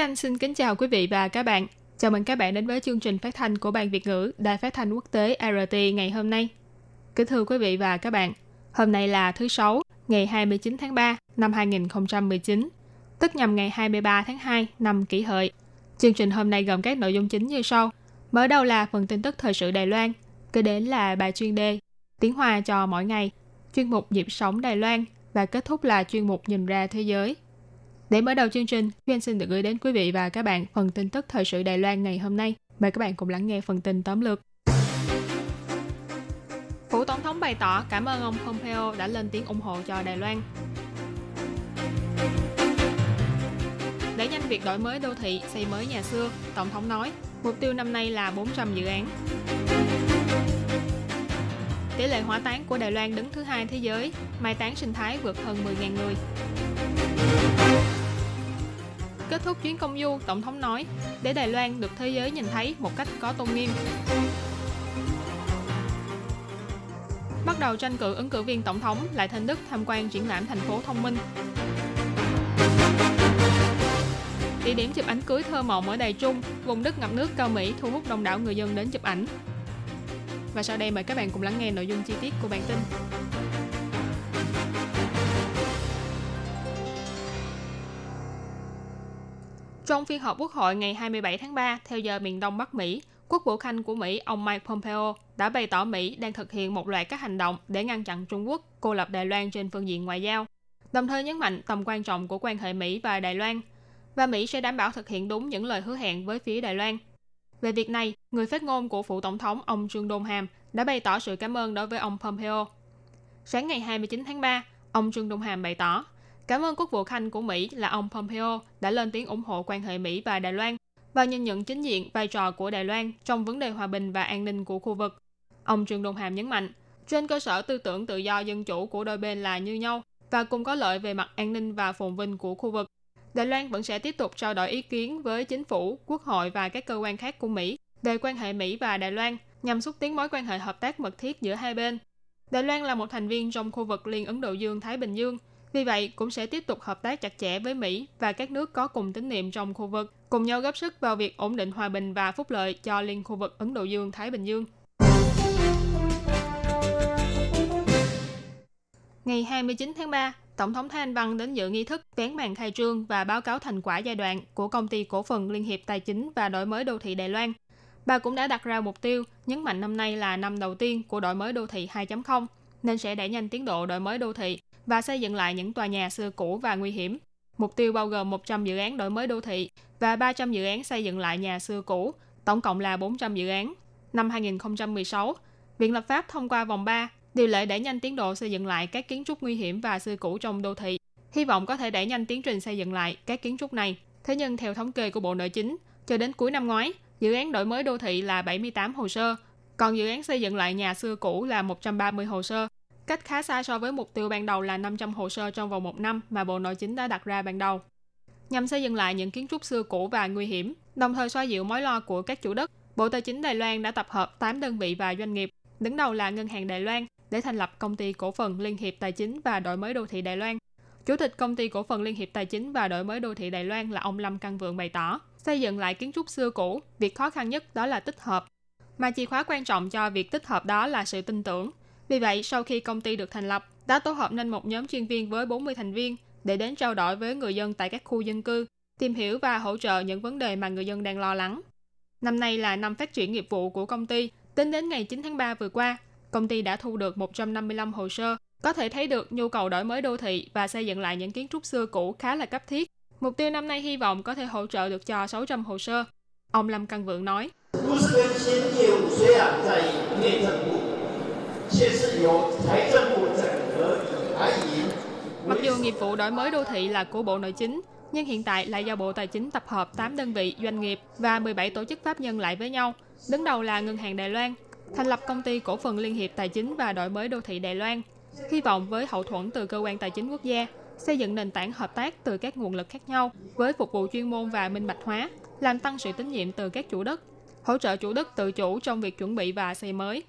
Anh xin kính chào quý vị và các bạn. Chào mừng các bạn đến với chương trình phát thanh của Ban Việt ngữ Đài Phát thanh Quốc tế RT ngày hôm nay. Kính thưa quý vị và các bạn, hôm nay là thứ Sáu, ngày 29 tháng 3 năm 2019, tức nhằm ngày 23 tháng 2 năm kỷ hợi. Chương trình hôm nay gồm các nội dung chính như sau. Mở đầu là phần tin tức thời sự Đài Loan, kế đến là bài chuyên đề, tiếng Hoa cho mỗi ngày, chuyên mục nhịp sống Đài Loan và kết thúc là chuyên mục nhìn ra thế giới. Để mở đầu chương trình, Duyên xin được gửi đến quý vị và các bạn phần tin tức thời sự Đài Loan ngày hôm nay. Mời các bạn cùng lắng nghe phần tin tóm lược. Phủ Tổng thống bày tỏ cảm ơn ông Pompeo đã lên tiếng ủng hộ cho Đài Loan. Để nhanh việc đổi mới đô thị, xây mới nhà xưa, Tổng thống nói, mục tiêu năm nay là 400 dự án. Tỷ lệ hỏa táng của Đài Loan đứng thứ hai thế giới, mai táng sinh thái vượt hơn 10.000 người. Kết thúc chuyến công du, Tổng thống nói, để Đài Loan được thế giới nhìn thấy một cách có tôn nghiêm. Bắt đầu tranh cử ứng cử viên Tổng thống Lại Thanh Đức tham quan triển lãm thành phố thông minh. Địa điểm chụp ảnh cưới thơ mộng ở Đài Trung, vùng đất ngập nước cao Mỹ thu hút đông đảo người dân đến chụp ảnh. Và sau đây mời các bạn cùng lắng nghe nội dung chi tiết của bản tin. Trong phiên họp quốc hội ngày 27 tháng 3 theo giờ miền Đông Bắc Mỹ, Quốc vụ Khanh của Mỹ ông Mike Pompeo đã bày tỏ Mỹ đang thực hiện một loạt các hành động để ngăn chặn Trung Quốc cô lập Đài Loan trên phương diện ngoại giao, đồng thời nhấn mạnh tầm quan trọng của quan hệ Mỹ và Đài Loan, và Mỹ sẽ đảm bảo thực hiện đúng những lời hứa hẹn với phía Đài Loan. Về việc này, người phát ngôn của phụ tổng thống ông Trương Đôn Hàm đã bày tỏ sự cảm ơn đối với ông Pompeo. Sáng ngày 29 tháng 3, ông Trương Đôn Hàm bày tỏ Cảm ơn Quốc vụ Khanh của Mỹ là ông Pompeo đã lên tiếng ủng hộ quan hệ Mỹ và Đài Loan và nhìn nhận chính diện vai trò của Đài Loan trong vấn đề hòa bình và an ninh của khu vực. Ông Trương Đông Hàm nhấn mạnh, trên cơ sở tư tưởng tự do dân chủ của đôi bên là như nhau và cùng có lợi về mặt an ninh và phồn vinh của khu vực. Đài Loan vẫn sẽ tiếp tục trao đổi ý kiến với chính phủ, quốc hội và các cơ quan khác của Mỹ về quan hệ Mỹ và Đài Loan nhằm xúc tiến mối quan hệ hợp tác mật thiết giữa hai bên. Đài Loan là một thành viên trong khu vực Liên Ấn Độ Dương-Thái Bình Dương – vì vậy, cũng sẽ tiếp tục hợp tác chặt chẽ với Mỹ và các nước có cùng tín niệm trong khu vực, cùng nhau góp sức vào việc ổn định hòa bình và phúc lợi cho liên khu vực Ấn Độ Dương-Thái Bình Dương. Ngày 29 tháng 3, Tổng thống Thái Anh Văn đến dự nghi thức vén màn khai trương và báo cáo thành quả giai đoạn của công ty cổ phần Liên hiệp Tài chính và Đổi mới đô thị Đài Loan. Bà cũng đã đặt ra mục tiêu nhấn mạnh năm nay là năm đầu tiên của đổi mới đô thị 2.0, nên sẽ đẩy nhanh tiến độ đổi mới đô thị và xây dựng lại những tòa nhà xưa cũ và nguy hiểm. Mục tiêu bao gồm 100 dự án đổi mới đô thị và 300 dự án xây dựng lại nhà xưa cũ, tổng cộng là 400 dự án. Năm 2016, Viện lập pháp thông qua vòng 3 điều lệ đẩy nhanh tiến độ xây dựng lại các kiến trúc nguy hiểm và xưa cũ trong đô thị. Hy vọng có thể đẩy nhanh tiến trình xây dựng lại các kiến trúc này. Thế nhưng theo thống kê của Bộ Nội chính, cho đến cuối năm ngoái, dự án đổi mới đô thị là 78 hồ sơ, còn dự án xây dựng lại nhà xưa cũ là 130 hồ sơ, cách khá xa so với mục tiêu ban đầu là 500 hồ sơ trong vòng một năm mà Bộ Nội chính đã đặt ra ban đầu. Nhằm xây dựng lại những kiến trúc xưa cũ và nguy hiểm, đồng thời xoa dịu mối lo của các chủ đất, Bộ Tài chính Đài Loan đã tập hợp 8 đơn vị và doanh nghiệp, đứng đầu là Ngân hàng Đài Loan, để thành lập công ty cổ phần Liên hiệp Tài chính và Đổi mới đô thị Đài Loan. Chủ tịch công ty cổ phần Liên hiệp Tài chính và Đổi mới đô thị Đài Loan là ông Lâm Căn Vượng bày tỏ, xây dựng lại kiến trúc xưa cũ, việc khó khăn nhất đó là tích hợp. Mà chìa khóa quan trọng cho việc tích hợp đó là sự tin tưởng, vì vậy, sau khi công ty được thành lập, đã tổ hợp nên một nhóm chuyên viên với 40 thành viên để đến trao đổi với người dân tại các khu dân cư, tìm hiểu và hỗ trợ những vấn đề mà người dân đang lo lắng. Năm nay là năm phát triển nghiệp vụ của công ty. Tính đến ngày 9 tháng 3 vừa qua, công ty đã thu được 155 hồ sơ, có thể thấy được nhu cầu đổi mới đô thị và xây dựng lại những kiến trúc xưa cũ khá là cấp thiết. Mục tiêu năm nay hy vọng có thể hỗ trợ được cho 600 hồ sơ. Ông Lâm Căn Vượng nói. Mặc dù nghiệp vụ đổi mới đô thị là của Bộ Nội chính, nhưng hiện tại lại do Bộ Tài chính tập hợp 8 đơn vị, doanh nghiệp và 17 tổ chức pháp nhân lại với nhau. Đứng đầu là Ngân hàng Đài Loan, thành lập công ty cổ phần Liên hiệp Tài chính và Đổi mới đô thị Đài Loan. Hy vọng với hậu thuẫn từ cơ quan tài chính quốc gia, xây dựng nền tảng hợp tác từ các nguồn lực khác nhau với phục vụ chuyên môn và minh bạch hóa, làm tăng sự tín nhiệm từ các chủ đất, hỗ trợ chủ đất tự chủ trong việc chuẩn bị và xây mới.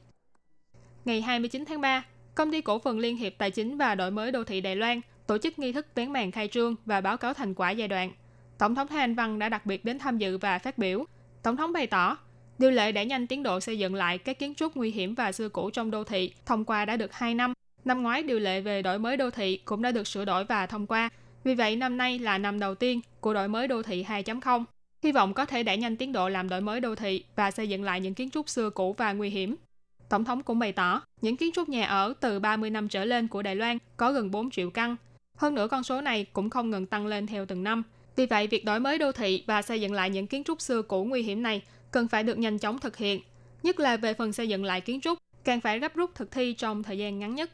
Ngày 29 tháng 3, Công ty cổ phần Liên hiệp Tài chính và Đổi mới đô thị Đài Loan tổ chức nghi thức vén màn khai trương và báo cáo thành quả giai đoạn. Tổng thống Thái Anh Văn đã đặc biệt đến tham dự và phát biểu. Tổng thống bày tỏ, điều lệ đẩy nhanh tiến độ xây dựng lại các kiến trúc nguy hiểm và xưa cũ trong đô thị thông qua đã được 2 năm. Năm ngoái điều lệ về đổi mới đô thị cũng đã được sửa đổi và thông qua. Vì vậy năm nay là năm đầu tiên của đổi mới đô thị 2.0. Hy vọng có thể đẩy nhanh tiến độ làm đổi mới đô thị và xây dựng lại những kiến trúc xưa cũ và nguy hiểm. Tổng thống cũng bày tỏ, những kiến trúc nhà ở từ 30 năm trở lên của Đài Loan có gần 4 triệu căn. Hơn nữa con số này cũng không ngừng tăng lên theo từng năm. Vì vậy, việc đổi mới đô thị và xây dựng lại những kiến trúc xưa cũ nguy hiểm này cần phải được nhanh chóng thực hiện. Nhất là về phần xây dựng lại kiến trúc, càng phải gấp rút thực thi trong thời gian ngắn nhất.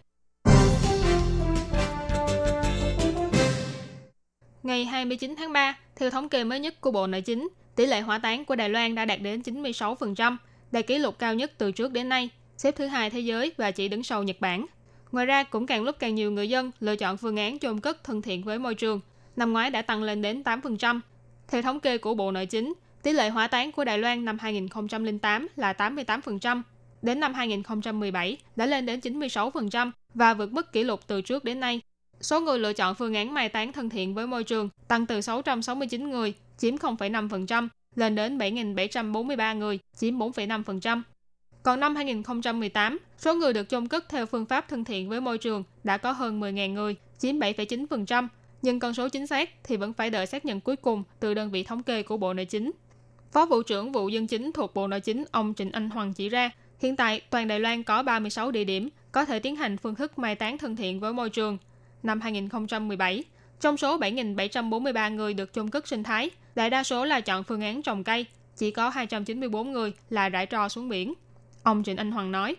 Ngày 29 tháng 3, theo thống kê mới nhất của Bộ Nội chính, tỷ lệ hỏa táng của Đài Loan đã đạt đến 96%, đạt kỷ lục cao nhất từ trước đến nay, xếp thứ hai thế giới và chỉ đứng sau Nhật Bản. Ngoài ra, cũng càng lúc càng nhiều người dân lựa chọn phương án chôn cất thân thiện với môi trường. Năm ngoái đã tăng lên đến 8%. Theo thống kê của Bộ Nội chính, tỷ lệ hỏa táng của Đài Loan năm 2008 là 88%, đến năm 2017 đã lên đến 96% và vượt mức kỷ lục từ trước đến nay. Số người lựa chọn phương án mai táng thân thiện với môi trường tăng từ 669 người, chiếm 0,5%, lên đến 7.743 người, chiếm 4,5%. Còn năm 2018, số người được chôn cất theo phương pháp thân thiện với môi trường đã có hơn 10.000 người, chiếm 7,9%, nhưng con số chính xác thì vẫn phải đợi xác nhận cuối cùng từ đơn vị thống kê của Bộ Nội chính. Phó Vụ trưởng Vụ Dân chính thuộc Bộ Nội chính ông Trịnh Anh Hoàng chỉ ra, hiện tại toàn Đài Loan có 36 địa điểm có thể tiến hành phương thức mai táng thân thiện với môi trường. Năm 2017, trong số 7.743 người được chôn cất sinh thái, đại đa số là chọn phương án trồng cây, chỉ có 294 người là rải trò xuống biển. Ông Trịnh Anh Hoàng nói.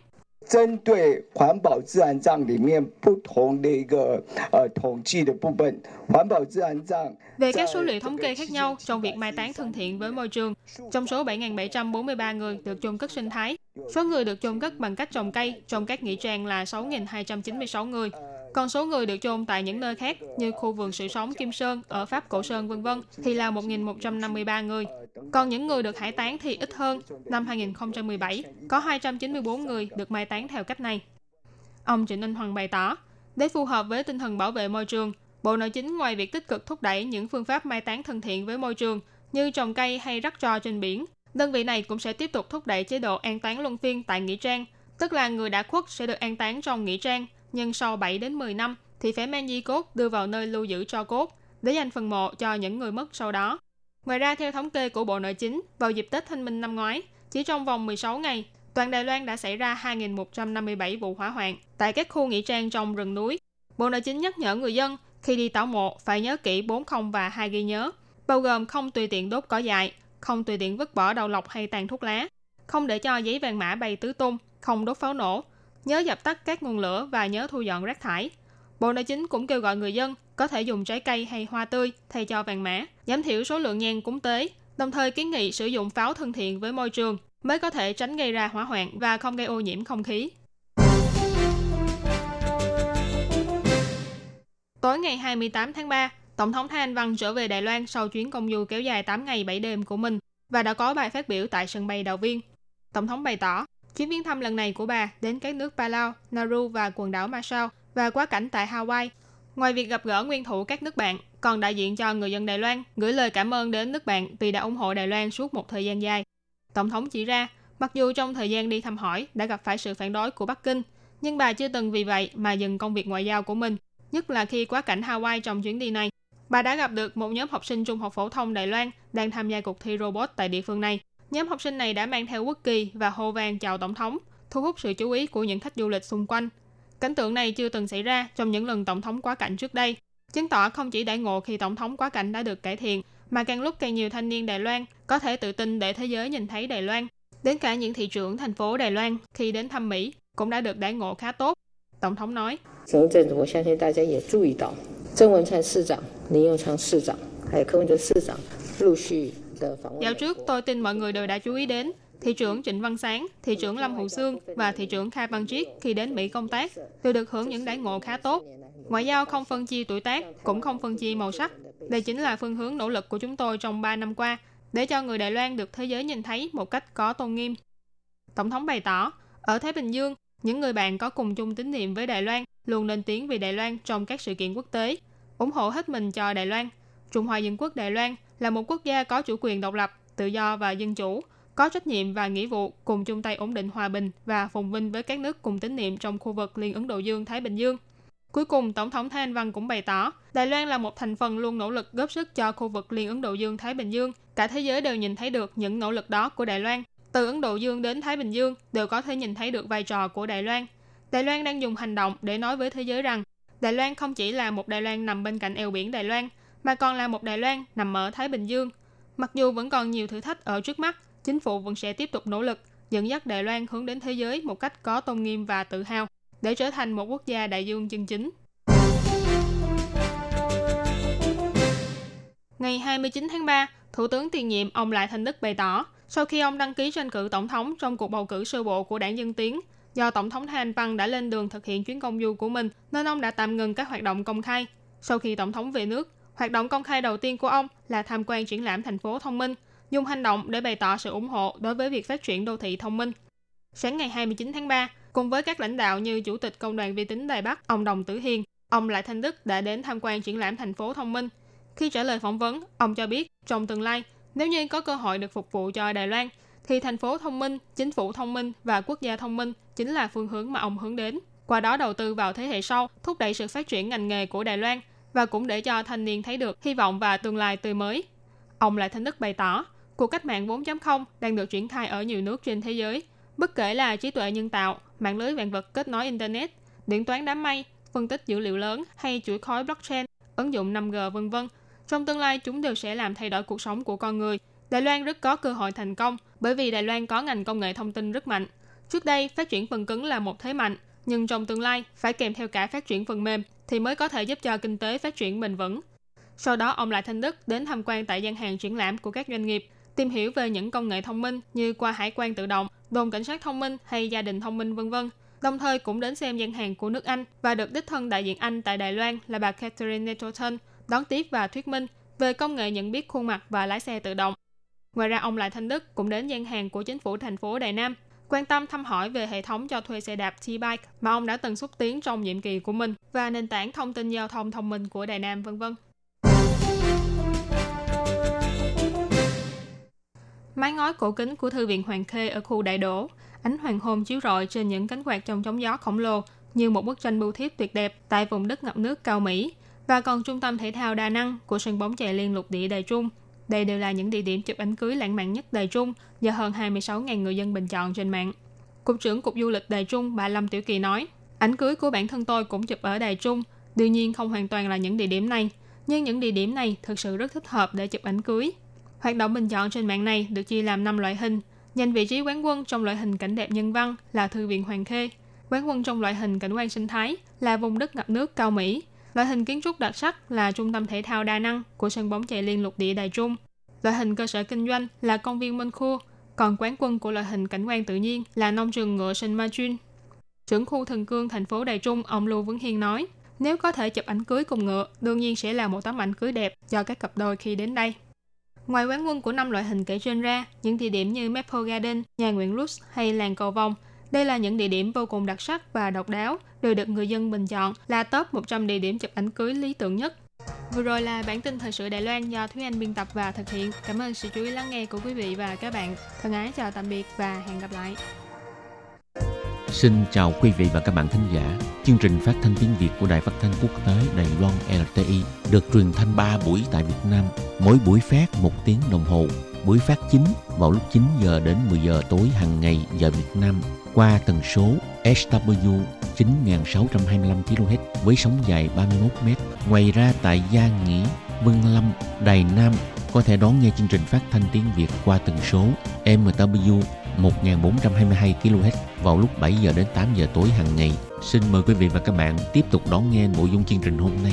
针对环保自然账里面不同的一个呃统计的部分，环保自然账 về các số liệu thống kê khác nhau trong việc mai táng thân thiện với môi trường. Trong số 7.743 người được chôn cất sinh thái, số người được chôn cất bằng cách trồng cây trong các nghĩa trang là 6.296 người. còn số người được chôn tại những nơi khác như khu vườn sự sống Kim Sơn ở Pháp Cổ Sơn vân vân thì là 1.153 người. Còn những người được hải tán thì ít hơn. Năm 2017, có 294 người được mai táng theo cách này. Ông Trịnh Anh Hoàng bày tỏ, để phù hợp với tinh thần bảo vệ môi trường, Bộ Nội chính ngoài việc tích cực thúc đẩy những phương pháp mai táng thân thiện với môi trường như trồng cây hay rắc trò trên biển, đơn vị này cũng sẽ tiếp tục thúc đẩy chế độ an táng luân phiên tại nghĩa trang, tức là người đã khuất sẽ được an táng trong nghĩa trang, nhưng sau 7 đến 10 năm thì phải mang di cốt đưa vào nơi lưu giữ cho cốt để dành phần mộ cho những người mất sau đó. Ngoài ra, theo thống kê của Bộ Nội chính, vào dịp Tết Thanh Minh năm ngoái, chỉ trong vòng 16 ngày, toàn Đài Loan đã xảy ra 2.157 vụ hỏa hoạn tại các khu nghỉ trang trong rừng núi. Bộ Nội chính nhắc nhở người dân khi đi tảo mộ phải nhớ kỹ 4 không và hai ghi nhớ, bao gồm không tùy tiện đốt cỏ dại, không tùy tiện vứt bỏ đầu lọc hay tàn thuốc lá, không để cho giấy vàng mã bay tứ tung, không đốt pháo nổ, nhớ dập tắt các nguồn lửa và nhớ thu dọn rác thải. Bộ Nội chính cũng kêu gọi người dân có thể dùng trái cây hay hoa tươi thay cho vàng mã, giảm thiểu số lượng nhang cúng tế, đồng thời kiến nghị sử dụng pháo thân thiện với môi trường mới có thể tránh gây ra hỏa hoạn và không gây ô nhiễm không khí. Tối ngày 28 tháng 3, Tổng thống Thái Anh Văn trở về Đài Loan sau chuyến công du kéo dài 8 ngày 7 đêm của mình và đã có bài phát biểu tại sân bay Đào Viên. Tổng thống bày tỏ, chuyến viếng thăm lần này của bà đến các nước Palau, Nauru và quần đảo Marshall và quá cảnh tại Hawaii. Ngoài việc gặp gỡ nguyên thủ các nước bạn, còn đại diện cho người dân Đài Loan gửi lời cảm ơn đến nước bạn vì đã ủng hộ Đài Loan suốt một thời gian dài. Tổng thống chỉ ra, mặc dù trong thời gian đi thăm hỏi đã gặp phải sự phản đối của Bắc Kinh, nhưng bà chưa từng vì vậy mà dừng công việc ngoại giao của mình nhất là khi quá cảnh Hawaii trong chuyến đi này. Bà đã gặp được một nhóm học sinh trung học phổ thông Đài Loan đang tham gia cuộc thi robot tại địa phương này. Nhóm học sinh này đã mang theo quốc kỳ và hô vang chào tổng thống, thu hút sự chú ý của những khách du lịch xung quanh. Cảnh tượng này chưa từng xảy ra trong những lần tổng thống quá cảnh trước đây, chứng tỏ không chỉ đại ngộ khi tổng thống quá cảnh đã được cải thiện, mà càng lúc càng nhiều thanh niên Đài Loan có thể tự tin để thế giới nhìn thấy Đài Loan. Đến cả những thị trưởng thành phố Đài Loan khi đến thăm Mỹ cũng đã được đãi ngộ khá tốt. Tổng thống nói, Dạo trước tôi tin mọi người đều đã chú ý đến Thị trưởng Trịnh Văn Sáng, Thị trưởng Lâm Hữu Sương và Thị trưởng Kha Văn Triết khi đến Mỹ công tác đều được hưởng những đãi ngộ khá tốt. Ngoại giao không phân chia tuổi tác, cũng không phân chia màu sắc. Đây chính là phương hướng nỗ lực của chúng tôi trong 3 năm qua để cho người Đài Loan được thế giới nhìn thấy một cách có tôn nghiêm. Tổng thống bày tỏ, ở Thái Bình Dương, những người bạn có cùng chung tín niệm với Đài Loan luôn lên tiếng vì Đài Loan trong các sự kiện quốc tế, ủng hộ hết mình cho Đài Loan. Trung Hoa Dân Quốc Đài Loan là một quốc gia có chủ quyền độc lập, tự do và dân chủ, có trách nhiệm và nghĩa vụ cùng chung tay ổn định hòa bình và phồn vinh với các nước cùng tín niệm trong khu vực Liên Ấn Độ Dương-Thái Bình Dương. Cuối cùng, Tổng thống Thanh Văn cũng bày tỏ, Đài Loan là một thành phần luôn nỗ lực góp sức cho khu vực Liên Ấn Độ Dương-Thái Bình Dương. Cả thế giới đều nhìn thấy được những nỗ lực đó của Đài Loan. Từ Ấn Độ Dương đến Thái Bình Dương đều có thể nhìn thấy được vai trò của Đài Loan. Đài Loan đang dùng hành động để nói với thế giới rằng Đài Loan không chỉ là một Đài Loan nằm bên cạnh eo biển Đài Loan, mà còn là một Đài Loan nằm ở Thái Bình Dương. Mặc dù vẫn còn nhiều thử thách ở trước mắt, chính phủ vẫn sẽ tiếp tục nỗ lực dẫn dắt Đài Loan hướng đến thế giới một cách có tôn nghiêm và tự hào để trở thành một quốc gia đại dương chân chính. Ngày 29 tháng 3, Thủ tướng tiền nhiệm ông Lại Thanh Đức bày tỏ, sau khi ông đăng ký tranh cử tổng thống trong cuộc bầu cử sơ bộ của đảng Dân Tiến, do Tổng thống Thanh Văn đã lên đường thực hiện chuyến công du của mình, nên ông đã tạm ngừng các hoạt động công khai. Sau khi Tổng thống về nước, hoạt động công khai đầu tiên của ông là tham quan triển lãm thành phố thông minh, dùng hành động để bày tỏ sự ủng hộ đối với việc phát triển đô thị thông minh. Sáng ngày 29 tháng 3, cùng với các lãnh đạo như Chủ tịch Công đoàn Vi tính Đài Bắc, ông Đồng Tử Hiền, ông Lại Thanh Đức đã đến tham quan triển lãm thành phố thông minh. Khi trả lời phỏng vấn, ông cho biết trong tương lai, nếu như có cơ hội được phục vụ cho Đài Loan, thì thành phố thông minh, chính phủ thông minh và quốc gia thông minh chính là phương hướng mà ông hướng đến. Qua đó đầu tư vào thế hệ sau, thúc đẩy sự phát triển ngành nghề của Đài Loan và cũng để cho thanh niên thấy được hy vọng và tương lai tươi mới. Ông Lại Thanh Đức bày tỏ, cuộc cách mạng 4.0 đang được triển khai ở nhiều nước trên thế giới, bất kể là trí tuệ nhân tạo, mạng lưới vạn vật kết nối Internet, điện toán đám mây, phân tích dữ liệu lớn hay chuỗi khối blockchain, ứng dụng 5G vân vân. Trong tương lai, chúng đều sẽ làm thay đổi cuộc sống của con người. Đài Loan rất có cơ hội thành công bởi vì Đài Loan có ngành công nghệ thông tin rất mạnh. Trước đây, phát triển phần cứng là một thế mạnh, nhưng trong tương lai phải kèm theo cả phát triển phần mềm thì mới có thể giúp cho kinh tế phát triển bền vững. Sau đó, ông Lại Thanh Đức đến tham quan tại gian hàng triển lãm của các doanh nghiệp, tìm hiểu về những công nghệ thông minh như qua hải quan tự động, đồn cảnh sát thông minh hay gia đình thông minh vân vân. Đồng thời cũng đến xem gian hàng của nước Anh và được đích thân đại diện Anh tại Đài Loan là bà Catherine Nettleton đón tiếp và thuyết minh về công nghệ nhận biết khuôn mặt và lái xe tự động. Ngoài ra, ông Lại Thanh Đức cũng đến gian hàng của chính phủ thành phố Đài Nam, quan tâm thăm hỏi về hệ thống cho thuê xe đạp T-Bike mà ông đã từng xúc tiến trong nhiệm kỳ của mình và nền tảng thông tin giao thông thông minh của Đài Nam vân vân. Mái ngói cổ kính của Thư viện Hoàng Khê ở khu Đại Đỗ, ánh hoàng hôn chiếu rọi trên những cánh quạt trong chống gió khổng lồ như một bức tranh bưu thiếp tuyệt đẹp tại vùng đất ngập nước cao Mỹ và còn trung tâm thể thao đa năng của sân bóng chày liên lục địa Đài Trung. Đây đều là những địa điểm chụp ảnh cưới lãng mạn nhất Đài Trung do hơn 26.000 người dân bình chọn trên mạng. Cục trưởng Cục Du lịch Đài Trung bà Lâm Tiểu Kỳ nói, ảnh cưới của bản thân tôi cũng chụp ở Đài Trung, đương nhiên không hoàn toàn là những địa điểm này, nhưng những địa điểm này thực sự rất thích hợp để chụp ảnh cưới. Hoạt động bình chọn trên mạng này được chia làm 5 loại hình. Giành vị trí quán quân trong loại hình cảnh đẹp nhân văn là Thư viện Hoàng Khê. Quán quân trong loại hình cảnh quan sinh thái là vùng đất ngập nước cao Mỹ. Loại hình kiến trúc đặc sắc là trung tâm thể thao đa năng của sân bóng chày liên lục địa Đài Trung. Loại hình cơ sở kinh doanh là công viên Minh Khu. Còn quán quân của loại hình cảnh quan tự nhiên là nông trường ngựa sinh Ma Chuyên. Trưởng khu Thần Cương thành phố Đài Trung, ông Lưu Vấn Hiên nói, nếu có thể chụp ảnh cưới cùng ngựa, đương nhiên sẽ là một tấm ảnh cưới đẹp cho các cặp đôi khi đến đây. Ngoài quán quân của năm loại hình kể trên ra, những địa điểm như Maple Garden, nhà Nguyễn Lux hay làng cầu vòng, đây là những địa điểm vô cùng đặc sắc và độc đáo, đều được người dân bình chọn là top 100 địa điểm chụp ảnh cưới lý tưởng nhất. Vừa rồi là bản tin thời sự Đài Loan do Thúy Anh biên tập và thực hiện. Cảm ơn sự chú ý lắng nghe của quý vị và các bạn. Thân ái chào tạm biệt và hẹn gặp lại. Xin chào quý vị và các bạn thính giả. Chương trình phát thanh tiếng Việt của Đài Phát thanh Quốc tế Đài Loan LTI được truyền thanh 3 buổi tại Việt Nam, mỗi buổi phát 1 tiếng đồng hồ. Buổi phát chính vào lúc 9 giờ đến 10 giờ tối hàng ngày giờ Việt Nam qua tần số SW 9625 kHz với sóng dài 31 m. Ngoài ra tại Gia Nghĩa, Vân Lâm, Đài Nam có thể đón nghe chương trình phát thanh tiếng Việt qua tần số MW 1422 kHz vào lúc 7 giờ đến 8 giờ tối hàng ngày. Xin mời quý vị và các bạn tiếp tục đón nghe nội dung chương trình hôm nay.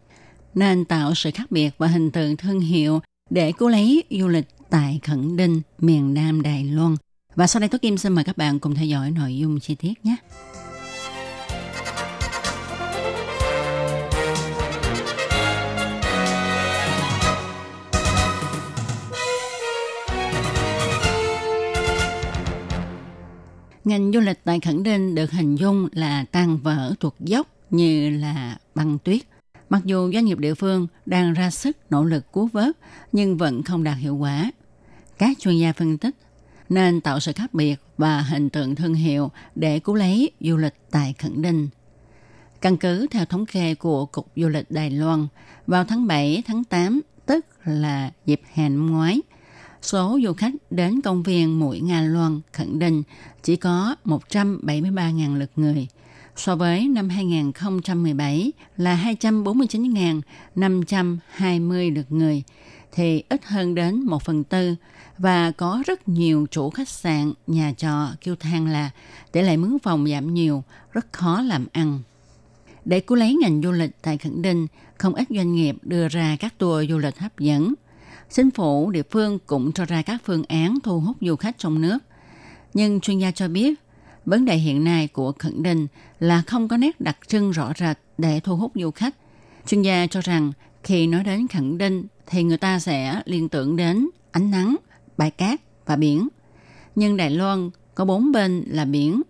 nên tạo sự khác biệt và hình tượng thương hiệu để cứu lấy du lịch tại Khẩn Đinh, miền Nam Đài Loan. Và sau đây tôi Kim xin mời các bạn cùng theo dõi nội dung chi tiết nhé. Ngành du lịch tại Khẩn Đinh được hình dung là tan vỡ tuột dốc như là băng tuyết. Mặc dù doanh nghiệp địa phương đang ra sức nỗ lực cứu vớt nhưng vẫn không đạt hiệu quả. Các chuyên gia phân tích nên tạo sự khác biệt và hình tượng thương hiệu để cứu lấy du lịch tại Khẩn Đinh. Căn cứ theo thống kê của Cục Du lịch Đài Loan, vào tháng 7, tháng 8, tức là dịp hè năm ngoái, số du khách đến công viên Mũi Nga Loan Khẩn Đinh chỉ có 173.000 lượt người, so với năm 2017 là 249.520 lượt người, thì ít hơn đến 1 phần tư và có rất nhiều chủ khách sạn, nhà trọ kêu than là tỷ lệ mướn phòng giảm nhiều, rất khó làm ăn. Để cứu lấy ngành du lịch tại Khẩn Đinh, không ít doanh nghiệp đưa ra các tour du lịch hấp dẫn. Chính phủ địa phương cũng cho ra các phương án thu hút du khách trong nước. Nhưng chuyên gia cho biết, vấn đề hiện nay của Khẩn Đinh là không có nét đặc trưng rõ rệt để thu hút du khách. Chuyên gia cho rằng khi nói đến Khẩn Đinh thì người ta sẽ liên tưởng đến ánh nắng, bãi cát và biển. Nhưng Đài Loan có bốn bên là biển,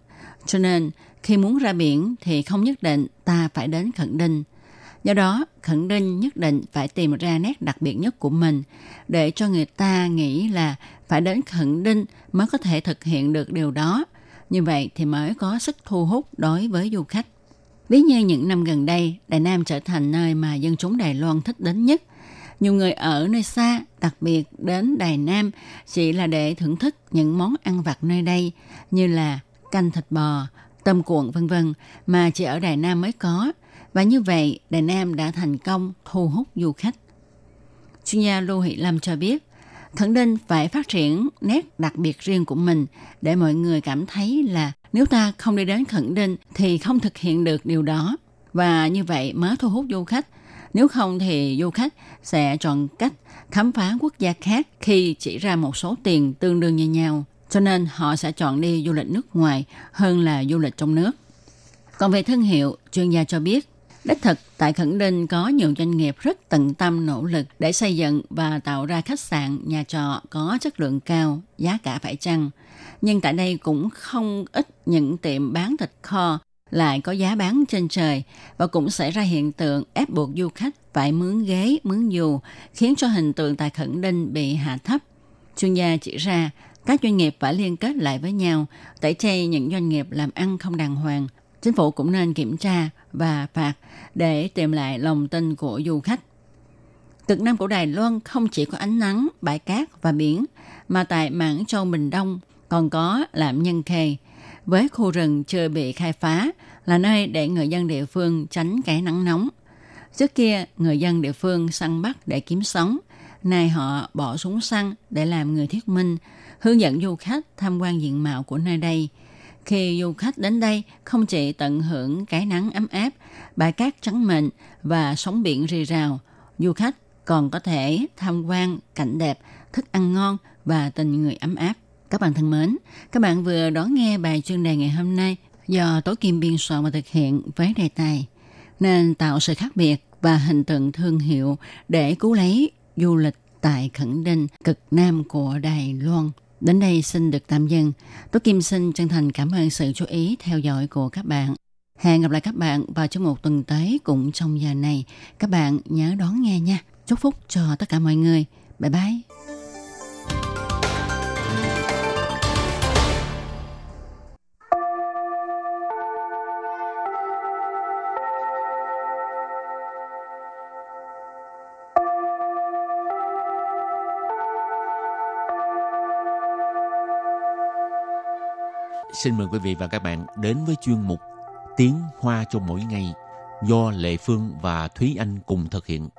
cho nên khi muốn ra biển thì không nhất định ta phải đến Khẩn Đinh. Do đó, Khẩn Đinh nhất định phải tìm ra nét đặc biệt nhất của mình để cho người ta nghĩ là phải đến Khẩn Đinh mới có thể thực hiện được điều đó. Như vậy thì mới có sức thu hút đối với du khách. Ví như những năm gần đây, Đài Nam trở thành nơi mà dân chúng Đài Loan thích đến nhất. Nhiều người ở nơi xa, đặc biệt đến Đài Nam, chỉ là để thưởng thức những món ăn vặt nơi đây như là canh thịt bò, tôm cuộn vân vân mà chỉ ở Đài Nam mới có. Và như vậy, Đài Nam đã thành công thu hút du khách. Chuyên gia Lưu Thị Lâm cho biết, Khẩn Đinh phải phát triển nét đặc biệt riêng của mình để mọi người cảm thấy là nếu ta không đi đến Khẩn Đinh thì không thực hiện được điều đó. Và như vậy mới thu hút du khách. Nếu không thì du khách sẽ chọn cách khám phá quốc gia khác khi chỉ ra một số tiền tương đương như nhau. Cho nên họ sẽ chọn đi du lịch nước ngoài hơn là du lịch trong nước. Còn về thương hiệu, chuyên gia cho biết Đích thực, tại Khẩn Đinh có nhiều doanh nghiệp rất tận tâm nỗ lực để xây dựng và tạo ra khách sạn, nhà trọ có chất lượng cao, giá cả phải chăng. Nhưng tại đây cũng không ít những tiệm bán thịt kho lại có giá bán trên trời và cũng xảy ra hiện tượng ép buộc du khách phải mướn ghế, mướn dù, khiến cho hình tượng tại Khẩn Đinh bị hạ thấp. Chuyên gia chỉ ra, các doanh nghiệp phải liên kết lại với nhau, tẩy chay những doanh nghiệp làm ăn không đàng hoàng. Chính phủ cũng nên kiểm tra và phạt để tìm lại lòng tin của du khách. Cực Nam của Đài Loan không chỉ có ánh nắng, bãi cát và biển, mà tại mảng châu Bình Đông còn có Lạm Nhân Khê, với khu rừng chưa bị khai phá, là nơi để người dân địa phương tránh cái nắng nóng. Trước kia, người dân địa phương săn bắt để kiếm sống, nay họ bỏ súng săn để làm người thuyết minh, hướng dẫn du khách tham quan diện mạo của nơi đây – khi du khách đến đây không chỉ tận hưởng cái nắng ấm áp, bãi cát trắng mịn và sóng biển rì rào, du khách còn có thể tham quan cảnh đẹp, thức ăn ngon và tình người ấm áp. Các bạn thân mến, các bạn vừa đón nghe bài chuyên đề ngày hôm nay do Tố Kim biên soạn và thực hiện với đề tài nên tạo sự khác biệt và hình tượng thương hiệu để cứu lấy du lịch tại Khẩn Đinh, cực nam của Đài Loan. Đến đây xin được tạm dừng. Tố Kim xin chân thành cảm ơn sự chú ý theo dõi của các bạn. Hẹn gặp lại các bạn vào trong một tuần tới cũng trong giờ này. Các bạn nhớ đón nghe nha. Chúc phúc cho tất cả mọi người. Bye bye. Xin mời quý vị và các bạn đến với chuyên mục Tiếng Hoa cho mỗi ngày do Lệ Phương và Thúy Anh cùng thực hiện.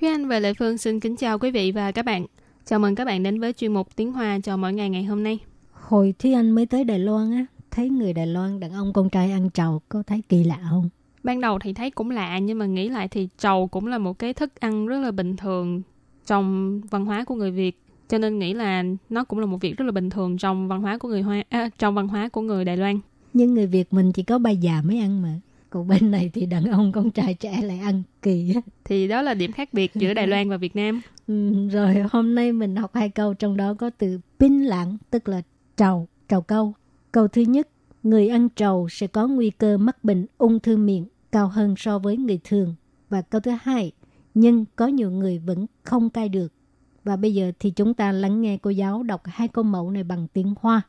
Thúy Anh và Lệ Phương xin kính chào quý vị và các bạn. Chào mừng các bạn đến với chuyên mục Tiếng Hoa cho mỗi ngày ngày hôm nay. Hồi Thúy Anh mới tới Đài Loan á, thấy người Đài Loan đàn ông con trai ăn trầu có thấy kỳ lạ không? Ban đầu thì thấy cũng lạ nhưng mà nghĩ lại thì trầu cũng là một cái thức ăn rất là bình thường trong văn hóa của người Việt cho nên nghĩ là nó cũng là một việc rất là bình thường trong văn hóa của người Hoa à, trong văn hóa của người Đài Loan. Nhưng người Việt mình chỉ có bà già mới ăn mà. Còn bên này thì đàn ông con trai trẻ lại ăn kỳ. Thì đó là điểm khác biệt giữa Đài Loan và Việt Nam. Ừ, rồi hôm nay mình học hai câu trong đó có từ pin lặng tức là trầu, trầu câu. Câu thứ nhất, người ăn trầu sẽ có nguy cơ mắc bệnh ung thư miệng cao hơn so với người thường. Và câu thứ hai, nhưng có nhiều người vẫn không cai được. Và bây giờ thì chúng ta lắng nghe cô giáo đọc hai câu mẫu này bằng tiếng Hoa.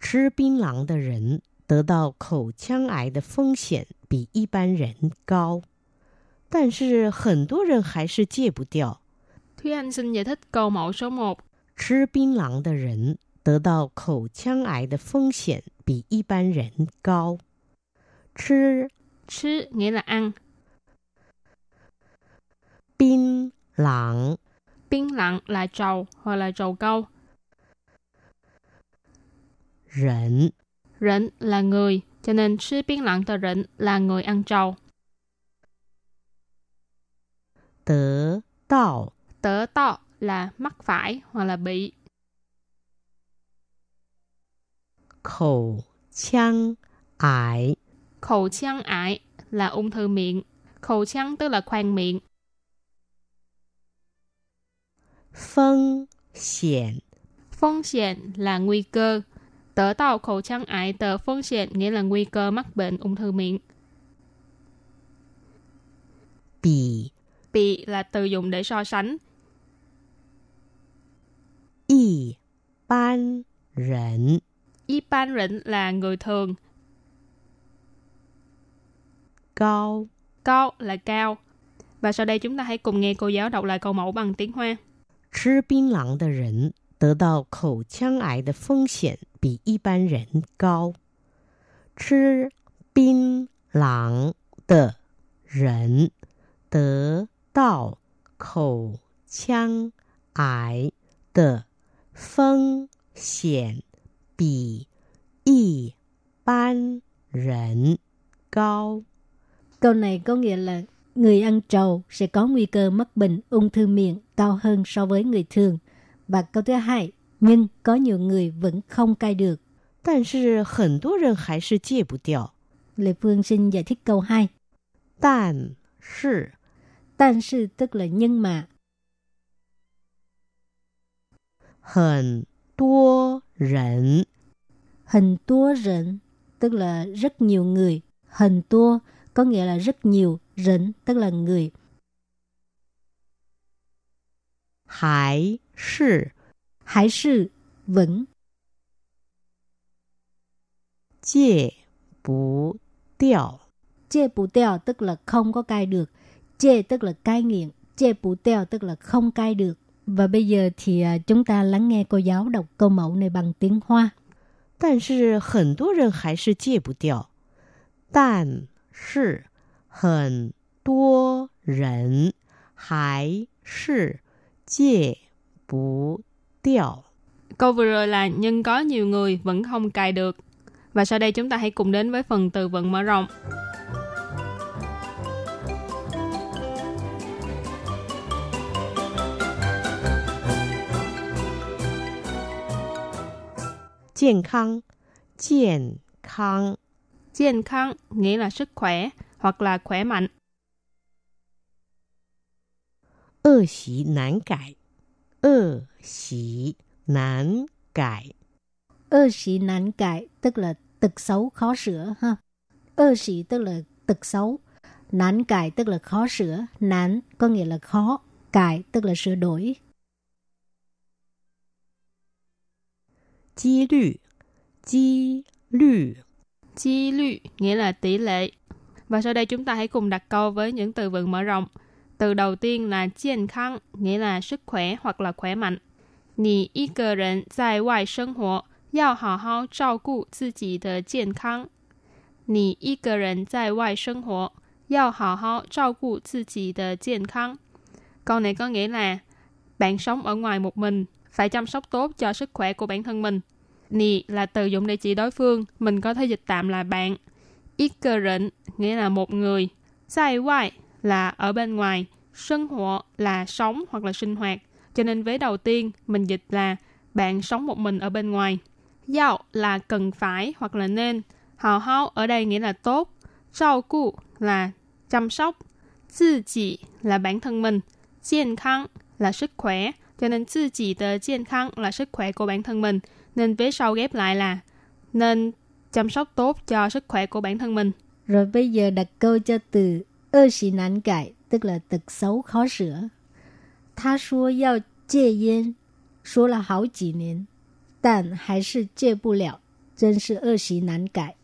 吃槟榔的人得到口腔癌的风险比一般人高，但是很多人还是戒不掉。 Thúy Anh xin giải thích câu mẫu số 1. 吃槟榔的人得到口腔癌的风险比一般人高。吃 吃 nghĩa là ăn. Bin lặng. Bin lặng là trầu hoặc là trầu câu. Rỉnh. Rỉnh là người, cho nên sư bin lặng tờ rỉnh là người ăn trầu. Tớ tạo. Tớ tạo là mắc phải hoặc là bị. Khẩu chăng ải Khẩu trang ái là ung thư miệng. Khẩu trang tức là khoang miệng. Phong hiểm Phong hiểm là nguy cơ. Tớ tạo khẩu trang ái tờ phong hiểm nghĩa là nguy cơ mắc bệnh ung thư miệng. Bị Bị là từ dùng để so sánh. Y ban rỉnh Y ban rỉnh là người thường 高。 Cao là cao. Và sau đây chúng ta hãy cùng nghe cô giáo đọc lại câu mẫu bằng tiếng Hoa. 吃槟榔的人得到口腔癌的风险比一般人高。吃槟榔的人得到口腔癌的风险比一般人高。 Câu này có nghĩa là người ăn trầu sẽ có nguy cơ mắc bệnh ung thư miệng cao hơn so với người thường. Và câu thứ hai, nhưng có nhiều người vẫn không cai được. 但是很多人还是戒不掉。 Lê Phương xin giải thích câu 2. 但是 Tan sư tức là nhưng mà. 很多人 Hình tua rỉnh tức là rất nhiều người. Hình tua có nghĩa là rất nhiều. Rỉnh tức là người. 还是 Hải sư vẫn 戒不掉。 chê bù teo tức là không có cai được. Chê tức là cai nghiện. Chê bù teo tức là không cai được. Và bây giờ thì à, chúng ta lắng nghe cô giáo đọc câu mẫu này bằng tiếng Hoa. 但是很多人还是戒不掉。但 是很多人还是戒不掉。 Câu vừa rồi là nhưng có nhiều người vẫn không cài được. Và sau đây chúng ta hãy cùng đến với phần từ vựng mở rộng. 健康，健康， 健康nghĩa là sức khỏe hoặc là khỏe mạnh. 恶习难改，恶习难改。 Ơ sĩ nạn cải tức là tật xấu khó sửa ha. Ơ sĩ tức là tật xấu. Nạn cải tức là khó sửa. Nạn có nghĩa là khó. Cải tức là sửa đổi. 几率，几率， Chi lü nghĩa là tỷ lệ. Và sau đây chúng ta hãy cùng đặt câu với những từ vựng mở rộng. Từ đầu tiên là 健康, nghĩa là sức khỏe hoặc là khỏe mạnh. 你一个人在外生活，要好好照顾自己的健康。你一个人在外生活，要好好照顾自己的健康。Câu này có nghĩa là bạn sống ở ngoài một mình, phải chăm sóc tốt cho sức khỏe của bản thân mình. Nì là từ dụng để chỉ đối phương, mình có thể dịch tạm là bạn. Ít cơ rịnh nghĩa là một người. Sai ngoại là ở bên ngoài. Sinh hoạt là sống hoặc là sinh hoạt. Cho nên vế đầu tiên mình dịch là bạn sống một mình ở bên ngoài. Giao là cần phải hoặc là nên. Hào hao ở đây nghĩa là tốt. Trao cụ là chăm sóc. Tự chỉ là bản thân mình.健康là sức khỏe. Cho nên tự chỉ tờ健康là sức khỏe của bản thân mình. Nên vế sau ghép lại là nên chăm sóc tốt cho sức khỏe của bản thân mình. Rồi bây giờ đặt câu cho từ ơ xì nán cải, tức là tật xấu khó sửa. Tha xua yào chê yên, xua là hảo chỉ nến, tàn hay sư chê bù lẹo, chân sư ơ xì nán cải.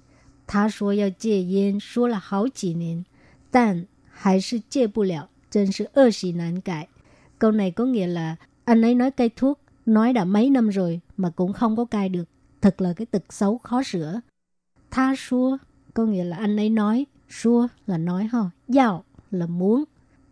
Tha xua yào chê yên, xua là hảo chỉ nến, tàn hay sư chê bù lẹo, chân sư ơ xì nán cải. Câu này có nghĩa là anh ấy nói cây thuốc nói đã mấy năm rồi mà cũng không có cai được. Thật là cái tật xấu khó sửa. Tha xua có nghĩa là anh ấy nói, xua là nói ha, giao là muốn,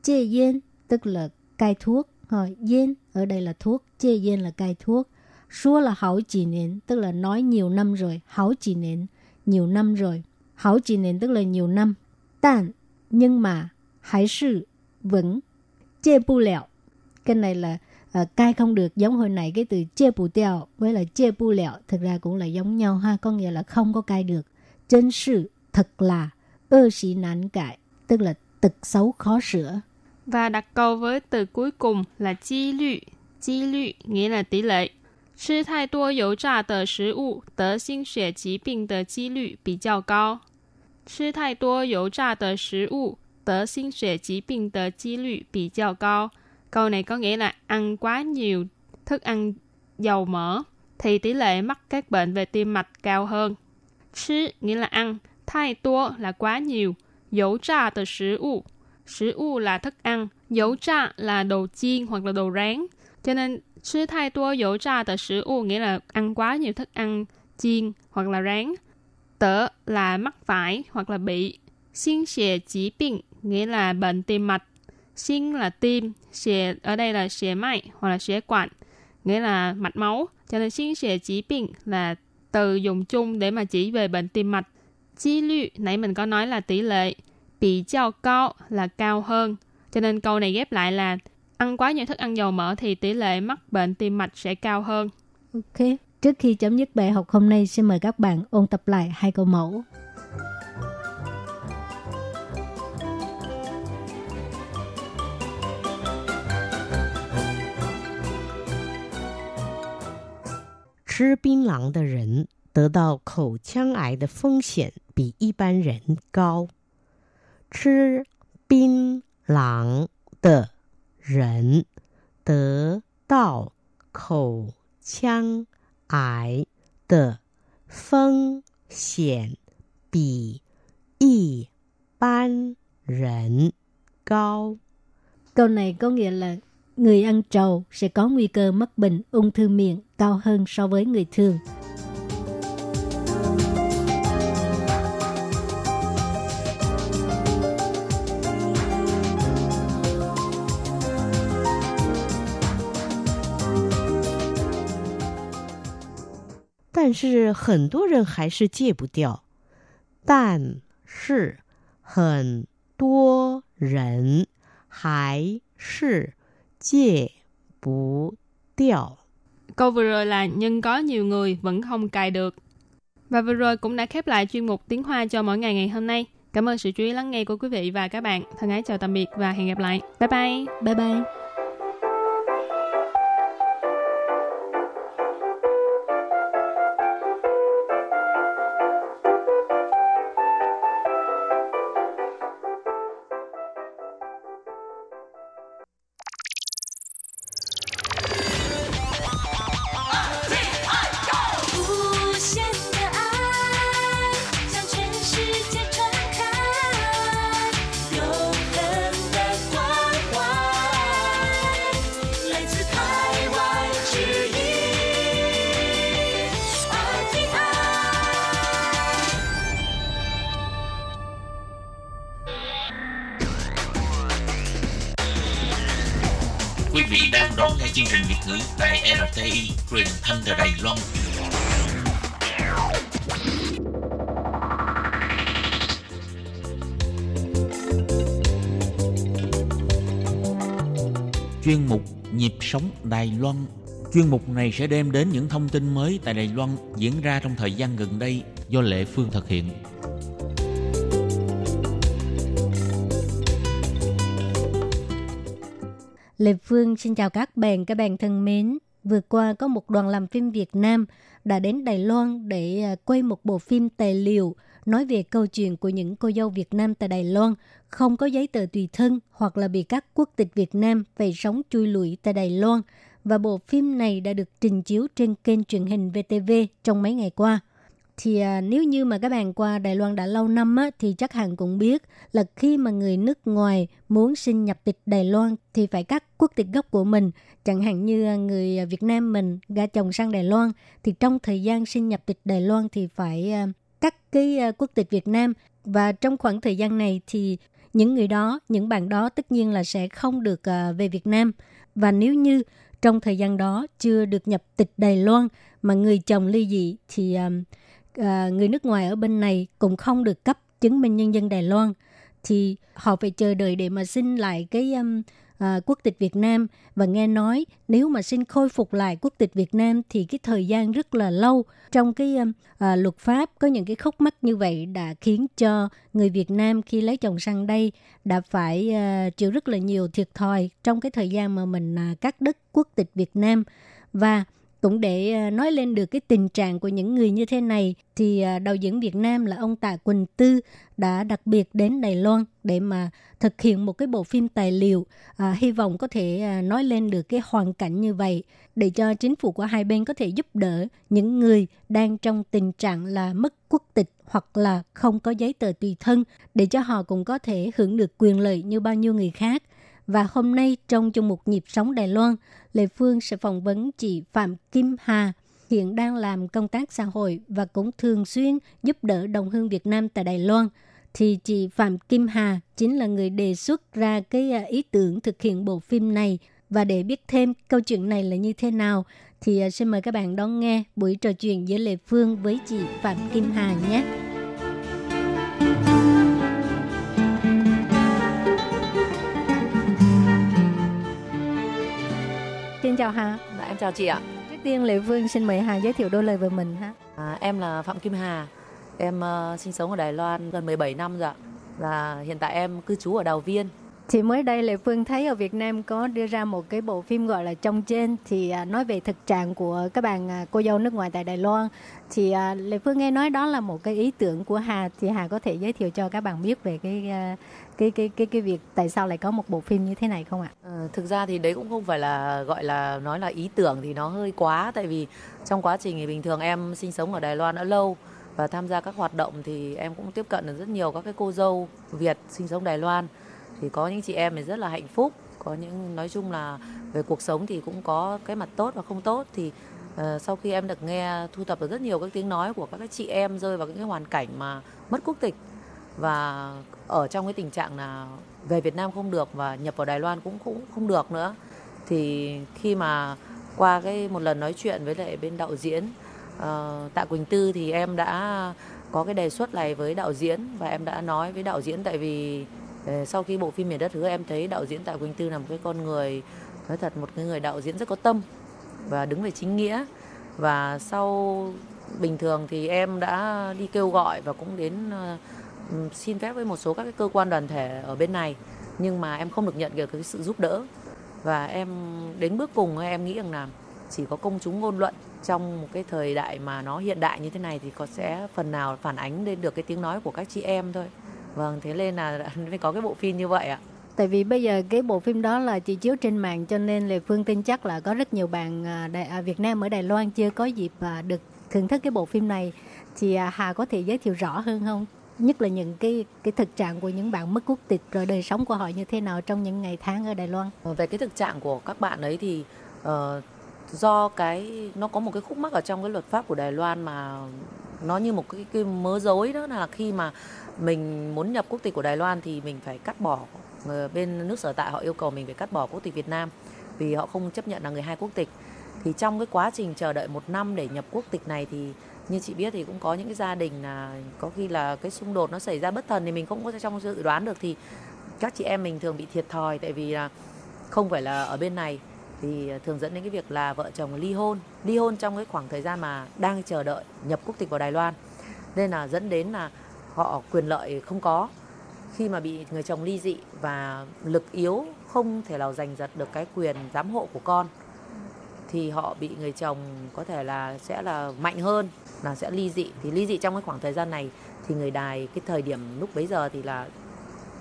chê yên tức là cai thuốc, rồi yên ở đây là thuốc, chê yên là cai thuốc. Xua là hảo chỉ nến tức là nói nhiều năm rồi, hảo chỉ nến nhiều năm rồi. Hảo chỉ nến tức là nhiều năm. Tàn nhưng mà, hãy sự, vẫn, chê bu lẹo. Cái này là uh, cai không được giống hồi nãy cái từ chê bù tiêu với là chê bu lẹo thực ra cũng là giống nhau ha có nghĩa là không có cai được chân sự thật là ơ sĩ nạn cải tức là tật xấu khó sửa Và đặt câu với từ cuối cùng là chi lü. Chi lü nghĩa là tỷ lệ. 吃太多油炸的食物，得心血疾病的几率比较高。吃太多油炸的食物，得心血疾病的几率比较高。 Câu này có nghĩa là ăn quá nhiều thức ăn dầu mỡ thì tỷ lệ mắc các bệnh về tim mạch cao hơn. Chứ nghĩa là ăn, thay tua là quá nhiều, dấu trà từ sứ u. Sứ u là thức ăn, dấu trà là đồ chiên hoặc là đồ rán. Cho nên chứ thay tua dấu trà từ sứ u nghĩa là ăn quá nhiều thức ăn chiên hoặc là rán. Tở là mắc phải hoặc là bị. Xin xề chỉ bệnh nghĩa là bệnh tim mạch. Xin là tim, xề ở đây là xề mạch hoặc là xề quản, nghĩa là mạch máu. Cho nên xin xề chỉ bệnh là từ dùng chung để mà chỉ về bệnh tim mạch. Chi lü, nãy mình có nói là tỷ lệ. Bị cao cao là cao hơn. Cho nên câu này ghép lại là ăn quá nhiều thức ăn dầu mỡ thì tỷ lệ mắc bệnh tim mạch sẽ cao hơn. Ok. Trước khi chấm dứt bài học hôm nay, xin mời các bạn ôn tập lại hai câu mẫu. 吃槟榔的人得到口腔癌的风险比一般人高。吃槟榔的人得到口腔癌的风险比一般人高。Câu này có nghĩa là người ăn trầu sẽ có nguy cơ mắc bệnh ung thư miệng cao hơn so với người thường. 但是很多人还是戒不掉。但是很多人还是 戒不掉。 Câu vừa rồi là nhưng có nhiều người vẫn không cài được. Và vừa rồi cũng đã khép lại chuyên mục tiếng Hoa cho mỗi ngày ngày hôm nay. Cảm ơn sự chú ý lắng nghe của quý vị và các bạn. Thân ái chào tạm biệt và hẹn gặp lại. Bye bye! Bye bye! Trình Việt ngữ tại RTI truyền thanh từ Đài Loan. Chuyên mục Nhịp sống Đài Loan Chuyên mục này sẽ đem đến những thông tin mới tại Đài Loan diễn ra trong thời gian gần đây do Lệ Phương thực hiện. Lê Phương xin chào các bạn, các bạn thân mến. Vừa qua có một đoàn làm phim Việt Nam đã đến Đài Loan để à, quay một bộ phim tài liệu nói về câu chuyện của những cô dâu Việt Nam tại Đài Loan không có giấy tờ tùy thân hoặc là bị các quốc tịch Việt Nam phải sống chui lủi tại Đài Loan. Và bộ phim này đã được trình chiếu trên kênh truyền hình VTV trong mấy ngày qua thì à, nếu như mà các bạn qua Đài Loan đã lâu năm á, thì chắc hẳn cũng biết là khi mà người nước ngoài muốn xin nhập tịch Đài Loan thì phải cắt quốc tịch gốc của mình. Chẳng hạn như à, người à, Việt Nam mình gả chồng sang Đài Loan thì trong thời gian xin nhập tịch Đài Loan thì phải à, cắt cái à, quốc tịch Việt Nam và trong khoảng thời gian này thì những người đó, những bạn đó tất nhiên là sẽ không được à, về Việt Nam. Và nếu như trong thời gian đó chưa được nhập tịch Đài Loan mà người chồng ly dị thì à, à, người nước ngoài ở bên này cũng không được cấp chứng minh nhân dân Đài Loan thì họ phải chờ đợi để mà xin lại cái um, à, quốc tịch Việt Nam. Và nghe nói nếu mà xin khôi phục lại quốc tịch Việt Nam thì cái thời gian rất là lâu. Trong cái um, à, luật pháp có những cái khúc mắc như vậy đã khiến cho người Việt Nam khi lấy chồng sang đây đã phải à, chịu rất là nhiều thiệt thòi trong cái thời gian mà mình à, cắt đất quốc tịch Việt Nam. Và cũng để ờ, nói lên được cái tình trạng của những người như thế này thì ờ, đạo diễn Việt Nam là ông Tạ Quỳnh Tư đã đặc biệt đến Đài Loan để mà thực hiện một cái bộ phim tài liệu à, hy vọng có thể nói lên được cái hoàn cảnh như vậy để cho chính phủ của hai bên có thể giúp đỡ những người đang trong tình trạng là mất quốc tịch hoặc là không có giấy tờ tùy thân để cho họ cũng có thể hưởng được quyền lợi như bao nhiêu người khác. Và hôm nay trong chung một nhịp sống Đài Loan, Lê Phương sẽ phỏng vấn chị Phạm Kim Hà, hiện đang làm công tác xã hội và cũng thường xuyên giúp đỡ đồng hương Việt Nam tại Đài Loan. Thì chị Phạm Kim Hà chính là người đề xuất ra cái à, ý tưởng thực hiện bộ phim này. Và để biết thêm câu chuyện này là như thế nào, thì à, xin mời các bạn đón nghe buổi trò chuyện giữa Lê Phương với chị Phạm Kim Hà nhé. Xin chào Hà. Dạ, em chào chị ạ. Trước tiên Lê Phương xin mời Hà giới thiệu đôi lời về mình ha. À, em là Phạm Kim Hà. Em ờ, sinh sống ở Đài Loan gần 17 năm rồi ạ. Và hiện tại em cư trú ở Đào Viên. Thì mới đây Lê Phương thấy ở Việt Nam có đưa ra một cái bộ phim gọi là Trong Trên thì à, nói về thực trạng của các bạn à, cô dâu nước ngoài tại Đài Loan. Thì à, Lê Phương nghe nói đó là một cái ý tưởng của Hà thì Hà có thể giới thiệu cho các bạn biết về cái cái cái cái cái việc tại sao lại có một bộ phim như thế này không ạ? Ờ, thực ra thì đấy cũng không phải là gọi là nói là ý tưởng thì nó hơi quá. Tại vì trong quá trình thì bình thường em sinh sống ở Đài Loan đã lâu và tham gia các hoạt động thì em cũng tiếp cận được rất nhiều các cái cô dâu Việt sinh sống Đài Loan. Thì có những chị em thì rất là hạnh phúc có những nói chung là về cuộc sống thì cũng có cái mặt tốt và không tốt. Thì uh, sau khi em được nghe thu thập được rất nhiều các tiếng nói của các cái chị em rơi vào những cái hoàn cảnh mà mất quốc tịch và ở trong cái tình trạng là về Việt Nam không được và nhập vào Đài Loan cũng cũng không được nữa. Thì khi mà qua cái một lần nói chuyện với lại bên đạo diễn ờ, Tạ Quỳnh Tư thì em đã có cái đề xuất này với đạo diễn và em đã nói với đạo diễn tại vì ờ, sau khi bộ phim miền đất hứa em thấy đạo diễn Tạ Quỳnh Tư là một cái con người, nói thật một cái người đạo diễn rất có tâm và đứng về chính nghĩa. Và sau bình thường thì em đã đi kêu gọi và cũng đến ờ, xin phép với một số các cái cơ quan đoàn thể ở bên này nhưng mà em không được nhận được cái sự giúp đỡ. Và em đến bước cùng em nghĩ rằng là chỉ có công chúng ngôn luận trong một cái thời đại mà nó hiện đại như thế này thì có sẽ phần nào phản ánh lên được cái tiếng nói của các chị em thôi. Vâng thế nên là mới có cái bộ phim như vậy ạ. Tại vì bây giờ cái bộ phim đó là chỉ chiếu trên mạng cho nên Lê Phương tin chắc là có rất nhiều bạn à, Đài, à, Việt Nam ở Đài Loan chưa có dịp à, được thưởng thức cái bộ phim này. Thì Hà có thể giới thiệu rõ hơn không? Nhất là những cái cái thực trạng của những bạn mất quốc tịch rồi đời sống của họ như thế nào trong những ngày tháng ở Đài Loan. Về cái thực trạng của các bạn ấy thì uh, do cái nó có một cái khúc mắc ở trong cái luật pháp của Đài Loan mà nó như một cái, cái mớ rối đó là khi mà mình muốn nhập quốc tịch của Đài Loan thì mình phải cắt bỏ ờ, bên nước sở tại họ yêu cầu mình phải cắt bỏ quốc tịch Việt Nam vì họ không chấp nhận là người hai quốc tịch thì trong cái quá trình chờ đợi một năm để nhập quốc tịch này thì như chị biết thì cũng có những cái gia đình là có khi là cái xung đột nó xảy ra bất thần thì mình không có trong dự đoán được. Thì các chị em mình thường bị thiệt thòi tại vì là không phải là ở bên này. Thì à, thường dẫn đến cái việc là vợ chồng ly hôn ly hôn trong cái khoảng thời gian mà đang chờ đợi nhập quốc tịch vào Đài Loan. Nên là dẫn đến là họ quyền lợi không có. Khi mà bị người chồng ly dị và lực yếu không thể nào giành giật được cái quyền giám hộ của con thì họ bị người chồng có thể là sẽ là mạnh hơn là sẽ ly dị thì ly dị trong cái khoảng thời gian này thì người đài cái thời điểm lúc bấy giờ thì là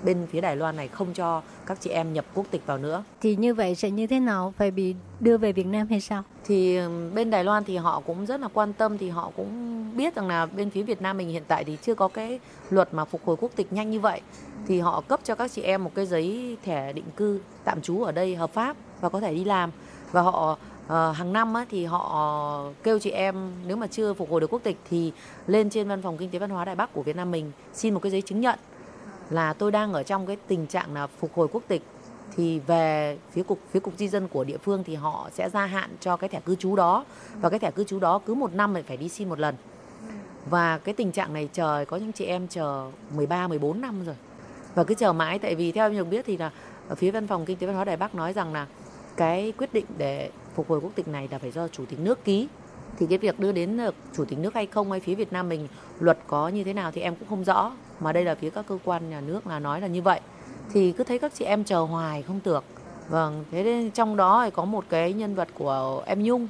bên phía Đài Loan này không cho các chị em nhập quốc tịch vào nữa Thì như vậy sẽ như thế nào? Phải bị đưa về Việt Nam hay sao? thì bên Đài Loan thì họ cũng rất là quan tâm thì họ cũng biết rằng là bên phía Việt Nam mình hiện tại thì chưa có cái luật mà phục hồi quốc tịch nhanh như vậy thì họ cấp cho các chị em một cái giấy thẻ định cư tạm trú ở đây hợp pháp và có thể đi làm và họ Ờ, hàng năm á, thì họ kêu chị em nếu mà chưa phục hồi được quốc tịch thì lên trên văn phòng kinh tế văn hóa Đài Bắc của Việt Nam mình xin một cái giấy chứng nhận là tôi đang ở trong cái tình trạng là phục hồi quốc tịch. Thì về phía cục phía cục di dân của địa phương thì họ sẽ gia hạn cho cái thẻ cư trú đó và cái thẻ cư trú đó cứ một năm lại phải đi xin một lần. Và cái tình trạng này chờ có những chị em chờ 13 14 năm rồi. Và cứ chờ mãi tại vì theo em được biết thì là ở phía văn phòng kinh tế văn hóa Đài Bắc nói rằng là cái quyết định để phục hồi quốc tịch này là phải do chủ tịch nước ký. Thì cái việc đưa đến được chủ tịch nước hay không hay phía Việt Nam mình, luật có như thế nào thì em cũng không rõ. Mà đây là phía các cơ quan nhà nước là nói là như vậy. Thì cứ thấy các chị em chờ hoài, không được vâng thế nên trong đó thì có một cái nhân vật của em Nhung,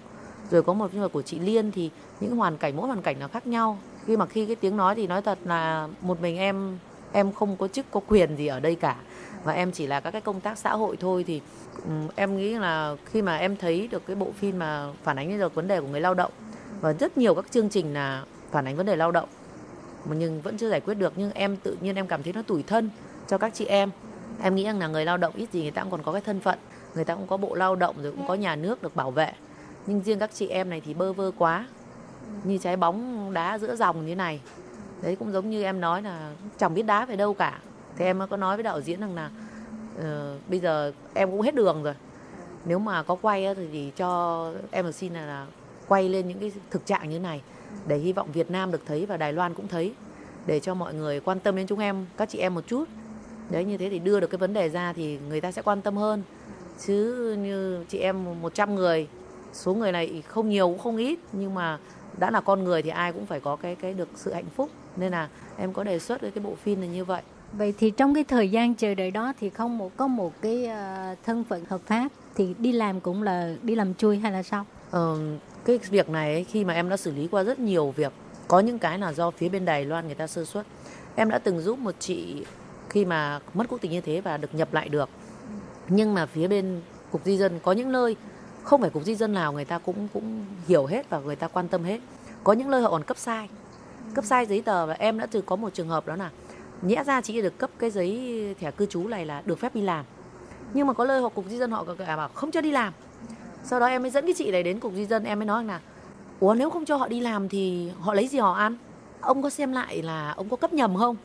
rồi có một nhân vật của chị Liên. Thì những hoàn cảnh, mỗi hoàn cảnh nó khác nhau. Khi mà khi cái tiếng nói thì nói thật là một mình em em không có chức, có quyền gì ở đây cả và em chỉ là các cái công tác xã hội thôi thì um, em nghĩ là khi mà em thấy được cái bộ phim mà phản ánh được vấn đề của người lao động và rất nhiều các chương trình là phản ánh vấn đề lao động mà nhưng vẫn chưa giải quyết được. Nhưng em tự nhiên em cảm thấy nó tủi thân cho các chị em. Em nghĩ rằng là người lao động ít gì người ta cũng còn có cái thân phận người ta cũng có bộ lao động rồi cũng có nhà nước được bảo vệ. Nhưng riêng các chị em này thì bơ vơ quá như trái bóng đá giữa dòng như này. Đấy cũng giống như em nói là chẳng biết đá về đâu cả thì em có nói với đạo diễn rằng là uh, bây giờ em cũng hết đường rồi. Nếu mà có quay thì, thì cho em xin là, là quay lên những cái thực trạng như này để hy vọng Việt Nam được thấy và Đài Loan cũng thấy để cho mọi người quan tâm đến chúng em các chị em một chút. Đấy như thế thì đưa được cái vấn đề ra thì người ta sẽ quan tâm hơn. Chứ như chị em 100 người số người này không nhiều cũng không ít nhưng mà đã là con người thì ai cũng phải có cái cái được sự hạnh phúc. Nên là em có đề xuất với cái bộ phim này như vậy. Vậy thì trong cái thời gian chờ đợi đó thì không một có một cái ờ, thân phận hợp pháp thì đi làm cũng là đi làm chui hay là sao? Ờ, cái việc này ấy, khi mà em đã xử lý qua rất nhiều việc có những cái là do phía bên Đài Loan người ta sơ suất. Em đã từng giúp một chị khi mà mất quốc tịch như thế và được nhập lại được. Nhưng mà phía bên cục di dân có những nơi không phải cục di dân nào người ta cũng cũng hiểu hết và người ta quan tâm hết. Có những nơi họ còn cấp sai cấp sai giấy tờ và em đã từng có một trường hợp đó là nhẽ ra chị được cấp cái giấy thẻ cư trú này là được phép đi làm. Nhưng mà có lời họ cục di dân họ cả bảo không cho đi làm. Sau đó em mới dẫn cái chị này đến cục di dân, em mới nói là, ủa, nếu không cho họ đi làm thì họ lấy gì họ ăn? Ông có xem lại là ông có cấp nhầm không?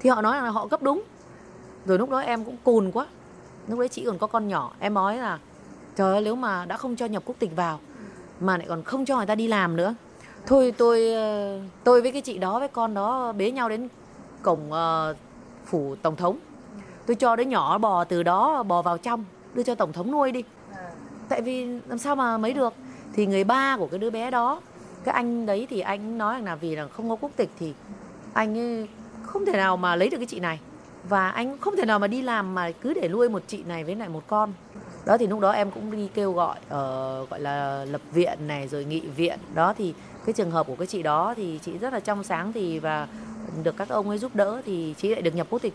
Thì họ nói là họ cấp đúng. Rồi lúc đó em cũng cùn quá. Lúc đấy chị còn có con nhỏ, em nói là, trời ơi, nếu mà đã không cho nhập quốc tịch vào mà lại còn không cho người ta đi làm nữa. Thôi tôi ờ, tôi với cái chị đó, với con đó bế nhau đến cổng ờ, phủ tổng thống. Tôi cho đứa nhỏ bò từ đó bò vào trong đưa cho tổng thống nuôi đi. Tại vì làm sao mà mấy được? Thì người ba của cái đứa bé đó cái anh đấy thì anh nói là vì là không có quốc tịch thì anh ấy không thể nào mà lấy được cái chị này. Và anh không thể nào mà đi làm mà cứ để nuôi một chị này với lại một con. Đó thì lúc đó em cũng đi kêu gọi ờ, gọi là lập viện này rồi nghị viện. Đó thì cái trường hợp của cái chị đó thì chị rất là trong sáng thì và được các ông ấy giúp đỡ thì chị lại được nhập quốc tịch.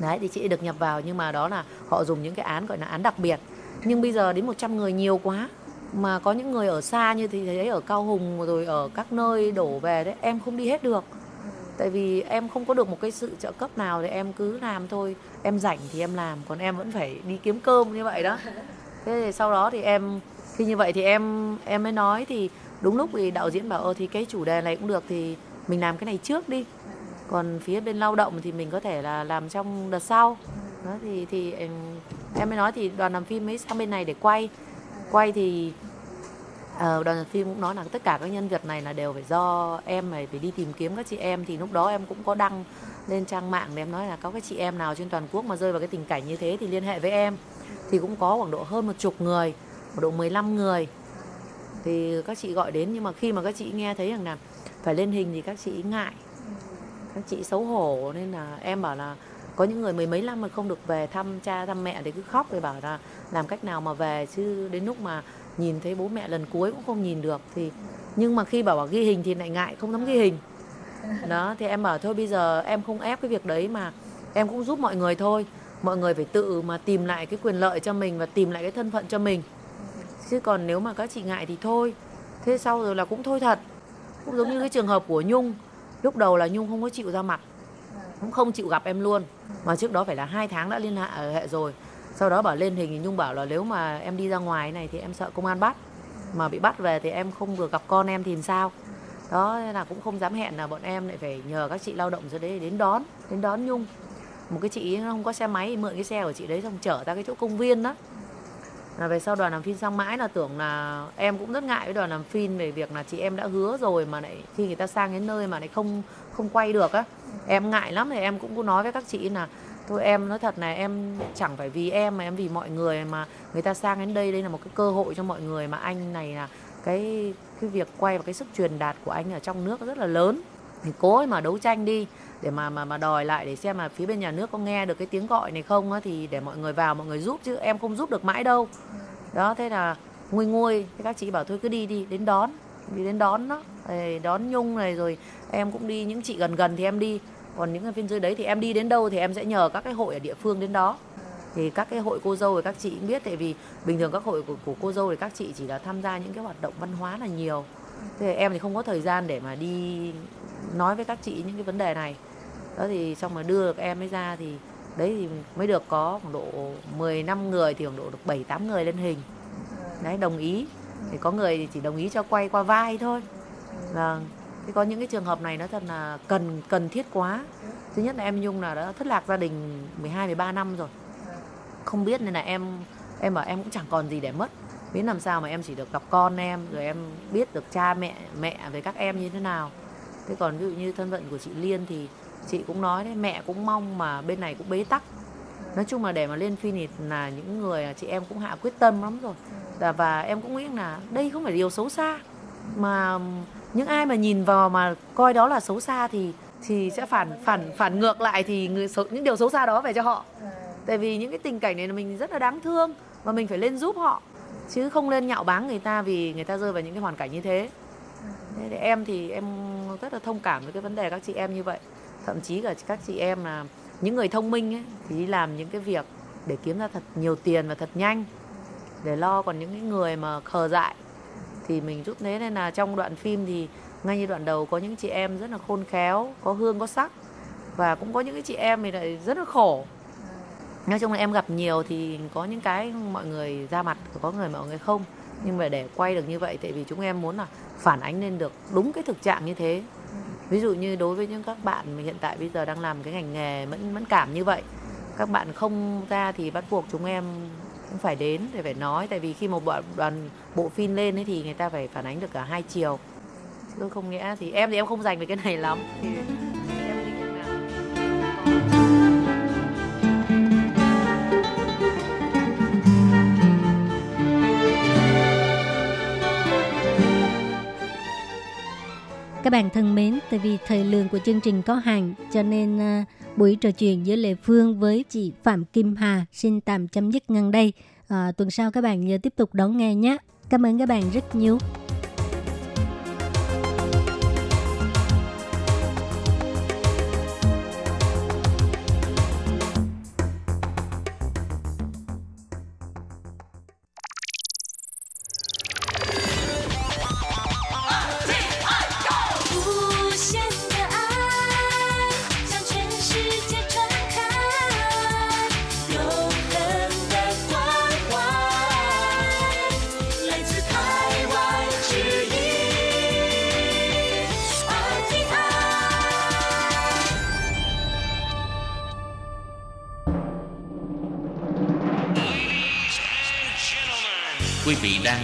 Đấy, thì chị được nhập vào, nhưng mà đó là họ dùng những cái án, gọi là án đặc biệt. Nhưng bây giờ đến 100 người nhiều quá, mà có những người ở xa như thì thấy ở Cao Hùng rồi ở các nơi đổ về đấy, em không đi hết được. Tại vì em không có được một cái sự trợ cấp nào thì em cứ làm thôi. Em rảnh thì em làm, còn em vẫn phải đi kiếm cơm như vậy đó. Thế thì sau đó thì em, khi như vậy thì em em mới nói thì đúng lúc thì đạo diễn bảo ơ thì cái chủ đề này cũng được, thì mình làm cái này trước đi còn phía bên lao động thì mình có thể là làm trong đợt sau. Đó thì thì em em mới nói thì đoàn làm phim mới sang bên này để quay. Quay thì ờ, đoàn làm phim cũng nói là tất cả các nhân vật này là đều phải do em này phải đi tìm kiếm các chị em. Thì lúc đó em cũng có đăng lên trang mạng để em nói là có cái chị em nào trên toàn quốc mà rơi vào cái tình cảnh như thế thì liên hệ với em. Thì cũng có khoảng độ hơn một chục người khoảng độ 15 người. Thì các chị gọi đến nhưng mà khi mà các chị nghe thấy rằng là phải lên hình thì các chị ngại các chị xấu hổ, nên là em bảo là có những người mười mấy năm mà không được về thăm cha, thăm mẹ thì cứ khóc thì bảo là làm cách nào mà về, chứ đến lúc mà nhìn thấy bố mẹ lần cuối cũng không nhìn được thì nhưng mà khi bảo bảo ghi hình thì lại ngại, không dám ghi hình. Đó, thì em bảo thôi bây giờ em không ép cái việc đấy mà em cũng giúp mọi người thôi. Mọi người phải tự mà tìm lại cái quyền lợi cho mình và tìm lại cái thân phận cho mình. Chứ còn nếu mà các chị ngại thì thôi. Thế sau rồi là cũng thôi thật. Cũng giống như cái trường hợp của nhung lúc đầu là nhung không có chịu ra mặt. Cũng không chịu gặp em luôn. Mà trước đó phải là hai tháng đã liên hệ hệ rồi. Sau đó bảo lên hình thì nhung bảo là nếu mà em đi ra ngoài này thì em sợ công an bắt. Mà bị bắt về thì em không vừa gặp con em thì sao? Đó nên là cũng không dám hẹn là bọn em lại phải nhờ các chị lao động dưới đấy đến đón đến đón nhung. Một cái chị không có xe máy, mượn cái xe của chị đấy xong chở ra cái chỗ công viên đó là về sau đoàn làm phim sang mãi là tưởng là em cũng rất ngại với đoàn làm phim về việc là chị em đã hứa rồi mà lại khi người ta sang đến nơi mà lại không không quay được á. Em ngại lắm thì em cũng có nói với các chị là, thôi em, nói thật này, em chẳng phải vì em mà em vì mọi người mà người ta sang đến đây đây là một cái cơ hội cho mọi người mà anh này là cái cái việc quay và cái sức truyền đạt của anh ở trong nước rất là lớn. Thì cố ấy mà đấu tranh đi để mà mà mà đòi lại để xem là phía bên nhà nước có nghe được cái tiếng gọi này không á thì để mọi người vào mọi người giúp chứ em không giúp được mãi đâu. Đó thế là nguôi nguôi thế các chị bảo thôi cứ đi đi đến đón đi đến đón đó đón nhung này rồi em cũng đi những chị gần gần thì em đi còn những cái bên dưới đấy thì em đi đến đâu thì em sẽ nhờ các cái hội ở địa phương đến đó. Thì các cái hội cô dâu thì các chị cũng biết tại vì bình thường các hội của, của cô dâu thì các chị chỉ là tham gia những cái hoạt động văn hóa là nhiều. Thế thì em thì không có thời gian để mà đi nói với các chị những cái vấn đề này đó thì xong mà đưa được em ấy ra thì đấy thì mới được có khoảng độ 10 năm người thì khoảng độ được 7 8 người lên hình. Đấy, đồng ý. Thì có người thì chỉ đồng ý cho quay qua vai thôi. Vâng. Thì có những cái trường hợp này nó thật là cần cần thiết quá. Thứ nhất là em Nhung là đã thất lạc gia đình 12 13 năm rồi. Không biết nên là em em bảo em cũng chẳng còn gì để mất. Biết làm sao mà em chỉ được gặp con em, rồi em biết được cha mẹ mẹ với các em như thế nào. Thế còn ví dụ như thân phận của chị Liên thì chị cũng nói đấy mẹ cũng mong mà bên này cũng bế tắc. Nói chung là để mà lên phim thì là những người chị em cũng hạ quyết tâm lắm rồi. Và, và em cũng nghĩ là đây không phải điều xấu xa mà những ai mà nhìn vào mà coi đó là xấu xa thì thì sẽ phản phản phản ngược lại thì người xấu, những điều xấu xa đó về cho họ. Tại vì những cái tình cảnh này là mình rất là đáng thương và mình phải lên giúp họ chứ không lên nhạo báng người ta vì người ta rơi vào những cái hoàn cảnh như thế. Thế thì em thì em rất là thông cảm với cái vấn đề các chị em như vậy thậm chí cả các chị em là những người thông minh ấy, thì làm những cái việc để kiếm ra thật nhiều tiền và thật nhanh để lo còn những cái người mà khờ dại. Thì mình rút thế nên là trong đoạn phim thì ngay như đoạn đầu có những chị em rất là khôn khéo có hương có sắc và cũng có những cái chị em thì lại rất là khổ. Nói chung là em gặp nhiều thì có những cái mọi người ra mặt có người mọi người không. Nhưng mà để quay được như vậy tại vì chúng em muốn là phản ánh lên được đúng cái thực trạng như thế ví dụ như đối với những các bạn mà hiện tại bây giờ đang làm cái ngành nghề mẫn mẫn cảm như vậy, các bạn không ra thì bắt buộc chúng em cũng phải đến để phải nói. Tại vì khi một bọn, đoàn bộ phim lên ấy thì người ta phải phản ánh được cả hai chiều. Chứ không nghĩa thì em thì em không dành về cái này lắm. Các bạn thân mến, tại vì thời lượng của chương trình có hạn, cho nên à, buổi trò chuyện giữa Lệ Phương với chị Phạm Kim Hà xin tạm chấm dứt ngăn đây. À, tuần sau các bạn nhớ tiếp tục đón nghe nhé. Cảm ơn các bạn rất nhiều.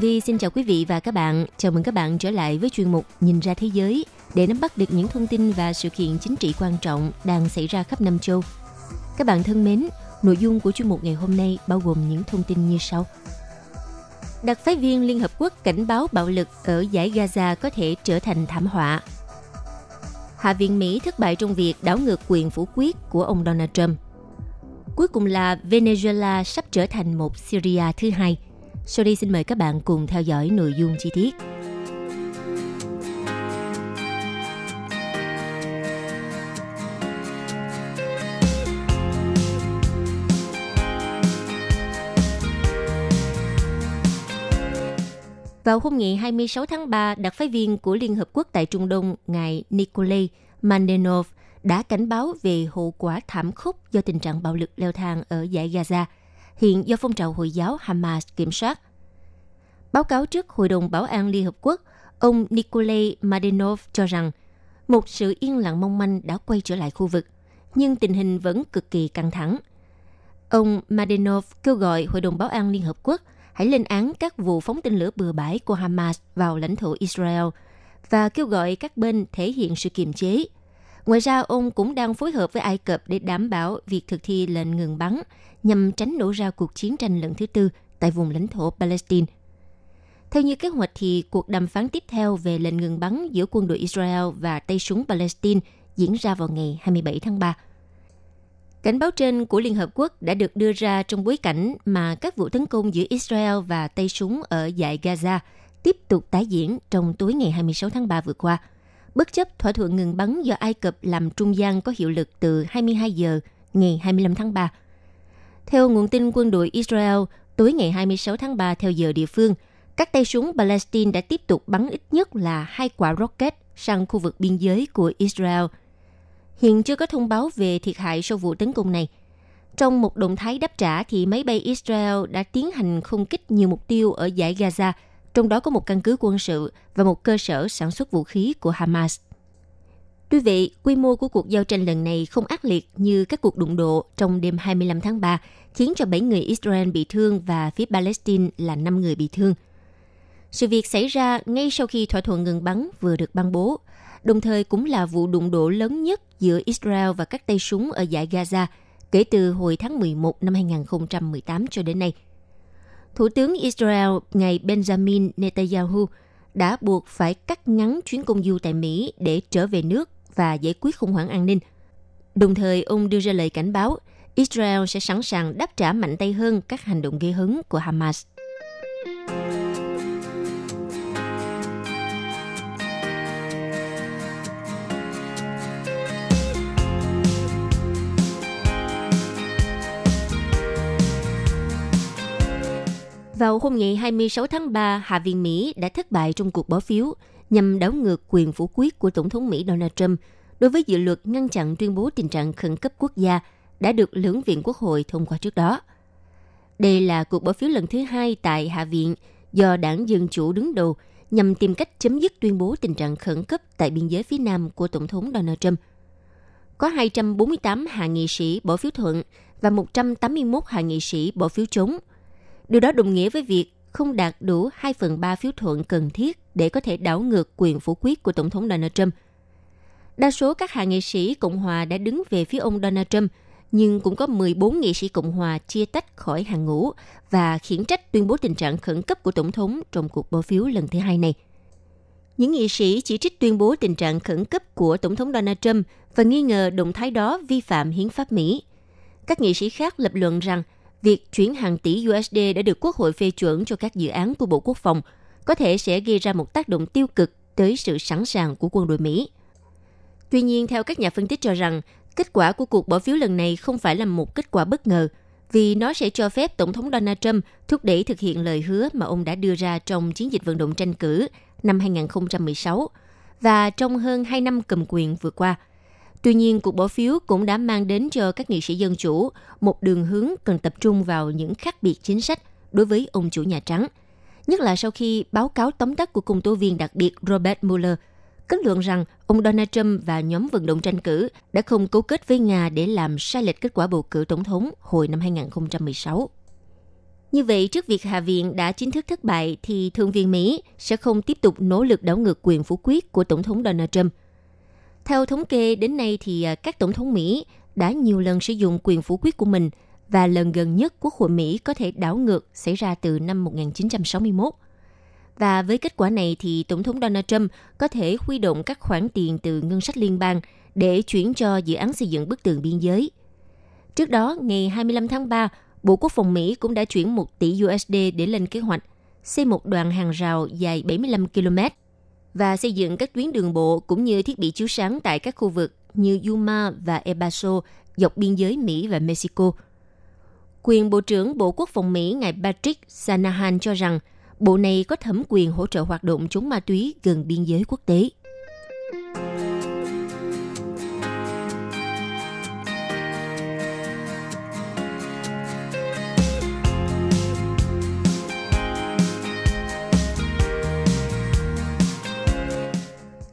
Tường Vi xin chào quý vị và các bạn. Chào mừng các bạn trở lại với chuyên mục Nhìn ra thế giới để nắm bắt được những thông tin và sự kiện chính trị quan trọng đang xảy ra khắp năm châu. Các bạn thân mến, nội dung của chuyên mục ngày hôm nay bao gồm những thông tin như sau. Đặc phái viên Liên Hợp Quốc cảnh báo bạo lực ở giải Gaza có thể trở thành thảm họa. Hạ viện Mỹ thất bại trong việc đảo ngược quyền phủ quyết của ông Donald Trump. Cuối cùng là Venezuela sắp trở thành một Syria thứ hai – sau đây xin mời các bạn cùng theo dõi nội dung chi tiết. Vào hôm ngày 26 tháng 3, đặc phái viên của Liên Hợp Quốc tại Trung Đông, ngài Nikolai Mandenov đã cảnh báo về hậu quả thảm khốc do tình trạng bạo lực leo thang ở giải Gaza – hiện do phong trào Hồi giáo Hamas kiểm soát. Báo cáo trước Hội đồng Bảo an Liên Hợp Quốc, ông Nikolai Madenov cho rằng một sự yên lặng mong manh đã quay trở lại khu vực, nhưng tình hình vẫn cực kỳ căng thẳng. Ông Madenov kêu gọi Hội đồng Bảo an Liên Hợp Quốc hãy lên án các vụ phóng tên lửa bừa bãi của Hamas vào lãnh thổ Israel và kêu gọi các bên thể hiện sự kiềm chế. Ngoài ra, ông cũng đang phối hợp với Ai Cập để đảm bảo việc thực thi lệnh ngừng bắn nhằm tránh nổ ra cuộc chiến tranh lần thứ tư tại vùng lãnh thổ Palestine. Theo như kế hoạch thì cuộc đàm phán tiếp theo về lệnh ngừng bắn giữa quân đội Israel và tay súng Palestine diễn ra vào ngày 27 tháng 3. Cảnh báo trên của Liên Hợp Quốc đã được đưa ra trong bối cảnh mà các vụ tấn công giữa Israel và tay súng ở dải Gaza tiếp tục tái diễn trong tối ngày 26 tháng 3 vừa qua, bất chấp thỏa thuận ngừng bắn do Ai Cập làm trung gian có hiệu lực từ 22 giờ ngày 25 tháng 3 theo nguồn tin quân đội Israel, tối ngày 26 tháng 3 theo giờ địa phương, các tay súng Palestine đã tiếp tục bắn ít nhất là hai quả rocket sang khu vực biên giới của Israel. Hiện chưa có thông báo về thiệt hại sau vụ tấn công này. Trong một động thái đáp trả thì máy bay Israel đã tiến hành không kích nhiều mục tiêu ở giải Gaza, trong đó có một căn cứ quân sự và một cơ sở sản xuất vũ khí của Hamas. Tuy vậy, quy mô của cuộc giao tranh lần này không ác liệt như các cuộc đụng độ trong đêm 25 tháng 3, khiến cho 7 người Israel bị thương và phía Palestine là 5 người bị thương. Sự việc xảy ra ngay sau khi thỏa thuận ngừng bắn vừa được ban bố, đồng thời cũng là vụ đụng độ lớn nhất giữa Israel và các tay súng ở giải Gaza kể từ hồi tháng 11 năm 2018 cho đến nay. Thủ tướng Israel ngài Benjamin Netanyahu đã buộc phải cắt ngắn chuyến công du tại Mỹ để trở về nước và giải quyết khủng hoảng an ninh. Đồng thời, ông đưa ra lời cảnh báo Israel sẽ sẵn sàng đáp trả mạnh tay hơn các hành động gây hấn của Hamas. Vào hôm ngày 26 tháng 3, Hạ viện Mỹ đã thất bại trong cuộc bỏ phiếu nhằm đảo ngược quyền phủ quyết của Tổng thống Mỹ Donald Trump đối với dự luật ngăn chặn tuyên bố tình trạng khẩn cấp quốc gia đã được lưỡng viện quốc hội thông qua trước đó. Đây là cuộc bỏ phiếu lần thứ hai tại Hạ viện do đảng Dân Chủ đứng đầu nhằm tìm cách chấm dứt tuyên bố tình trạng khẩn cấp tại biên giới phía nam của Tổng thống Donald Trump. Có 248 hạ nghị sĩ bỏ phiếu thuận và 181 hạ nghị sĩ bỏ phiếu chống. Điều đó đồng nghĩa với việc không đạt đủ 2 phần 3 phiếu thuận cần thiết để có thể đảo ngược quyền phủ quyết của Tổng thống Donald Trump. Đa số các hạ nghị sĩ Cộng hòa đã đứng về phía ông Donald Trump, nhưng cũng có 14 nghị sĩ Cộng hòa chia tách khỏi hàng ngũ và khiển trách tuyên bố tình trạng khẩn cấp của Tổng thống trong cuộc bỏ phiếu lần thứ hai này. Những nghị sĩ chỉ trích tuyên bố tình trạng khẩn cấp của Tổng thống Donald Trump và nghi ngờ động thái đó vi phạm hiến pháp Mỹ. Các nghị sĩ khác lập luận rằng việc chuyển hàng tỷ USD đã được Quốc hội phê chuẩn cho các dự án của Bộ Quốc phòng có thể sẽ gây ra một tác động tiêu cực tới sự sẵn sàng của quân đội Mỹ. Tuy nhiên, theo các nhà phân tích cho rằng, kết quả của cuộc bỏ phiếu lần này không phải là một kết quả bất ngờ, vì nó sẽ cho phép Tổng thống Donald Trump thúc đẩy thực hiện lời hứa mà ông đã đưa ra trong chiến dịch vận động tranh cử năm 2016 và trong hơn 2 năm cầm quyền vừa qua. Tuy nhiên, cuộc bỏ phiếu cũng đã mang đến cho các nghị sĩ dân chủ một đường hướng cần tập trung vào những khác biệt chính sách đối với ông chủ Nhà Trắng. Nhất là sau khi báo cáo tóm tắt của công tố viên đặc biệt Robert Mueller kết luận rằng ông Donald Trump và nhóm vận động tranh cử đã không cấu kết với Nga để làm sai lệch kết quả bầu cử tổng thống hồi năm 2016. Như vậy, trước việc Hạ viện đã chính thức thất bại thì Thượng viện Mỹ sẽ không tiếp tục nỗ lực đảo ngược quyền phủ quyết của Tổng thống Donald Trump. Theo thống kê, đến nay thì à, các tổng thống Mỹ đã nhiều lần sử dụng quyền phủ quyết của mình và lần gần nhất Quốc hội Mỹ có thể đảo ngược xảy ra từ năm 1961. Và với kết quả này thì Tổng thống Donald Trump có thể huy động các khoản tiền từ ngân sách liên bang để chuyển cho dự án xây dựng bức tường biên giới. Trước đó, ngày 25 tháng 3, Bộ Quốc phòng Mỹ cũng đã chuyển 1 tỷ USD để lên kế hoạch xây một đoạn hàng rào dài 75 km và xây dựng các tuyến đường bộ cũng như thiết bị chiếu sáng tại các khu vực như Yuma và El Paso dọc biên giới Mỹ và Mexico. Quyền Bộ trưởng Bộ Quốc phòng Mỹ ngài Patrick Shanahan cho rằng bộ này có thẩm quyền hỗ trợ hoạt động chống ma túy gần biên giới quốc tế.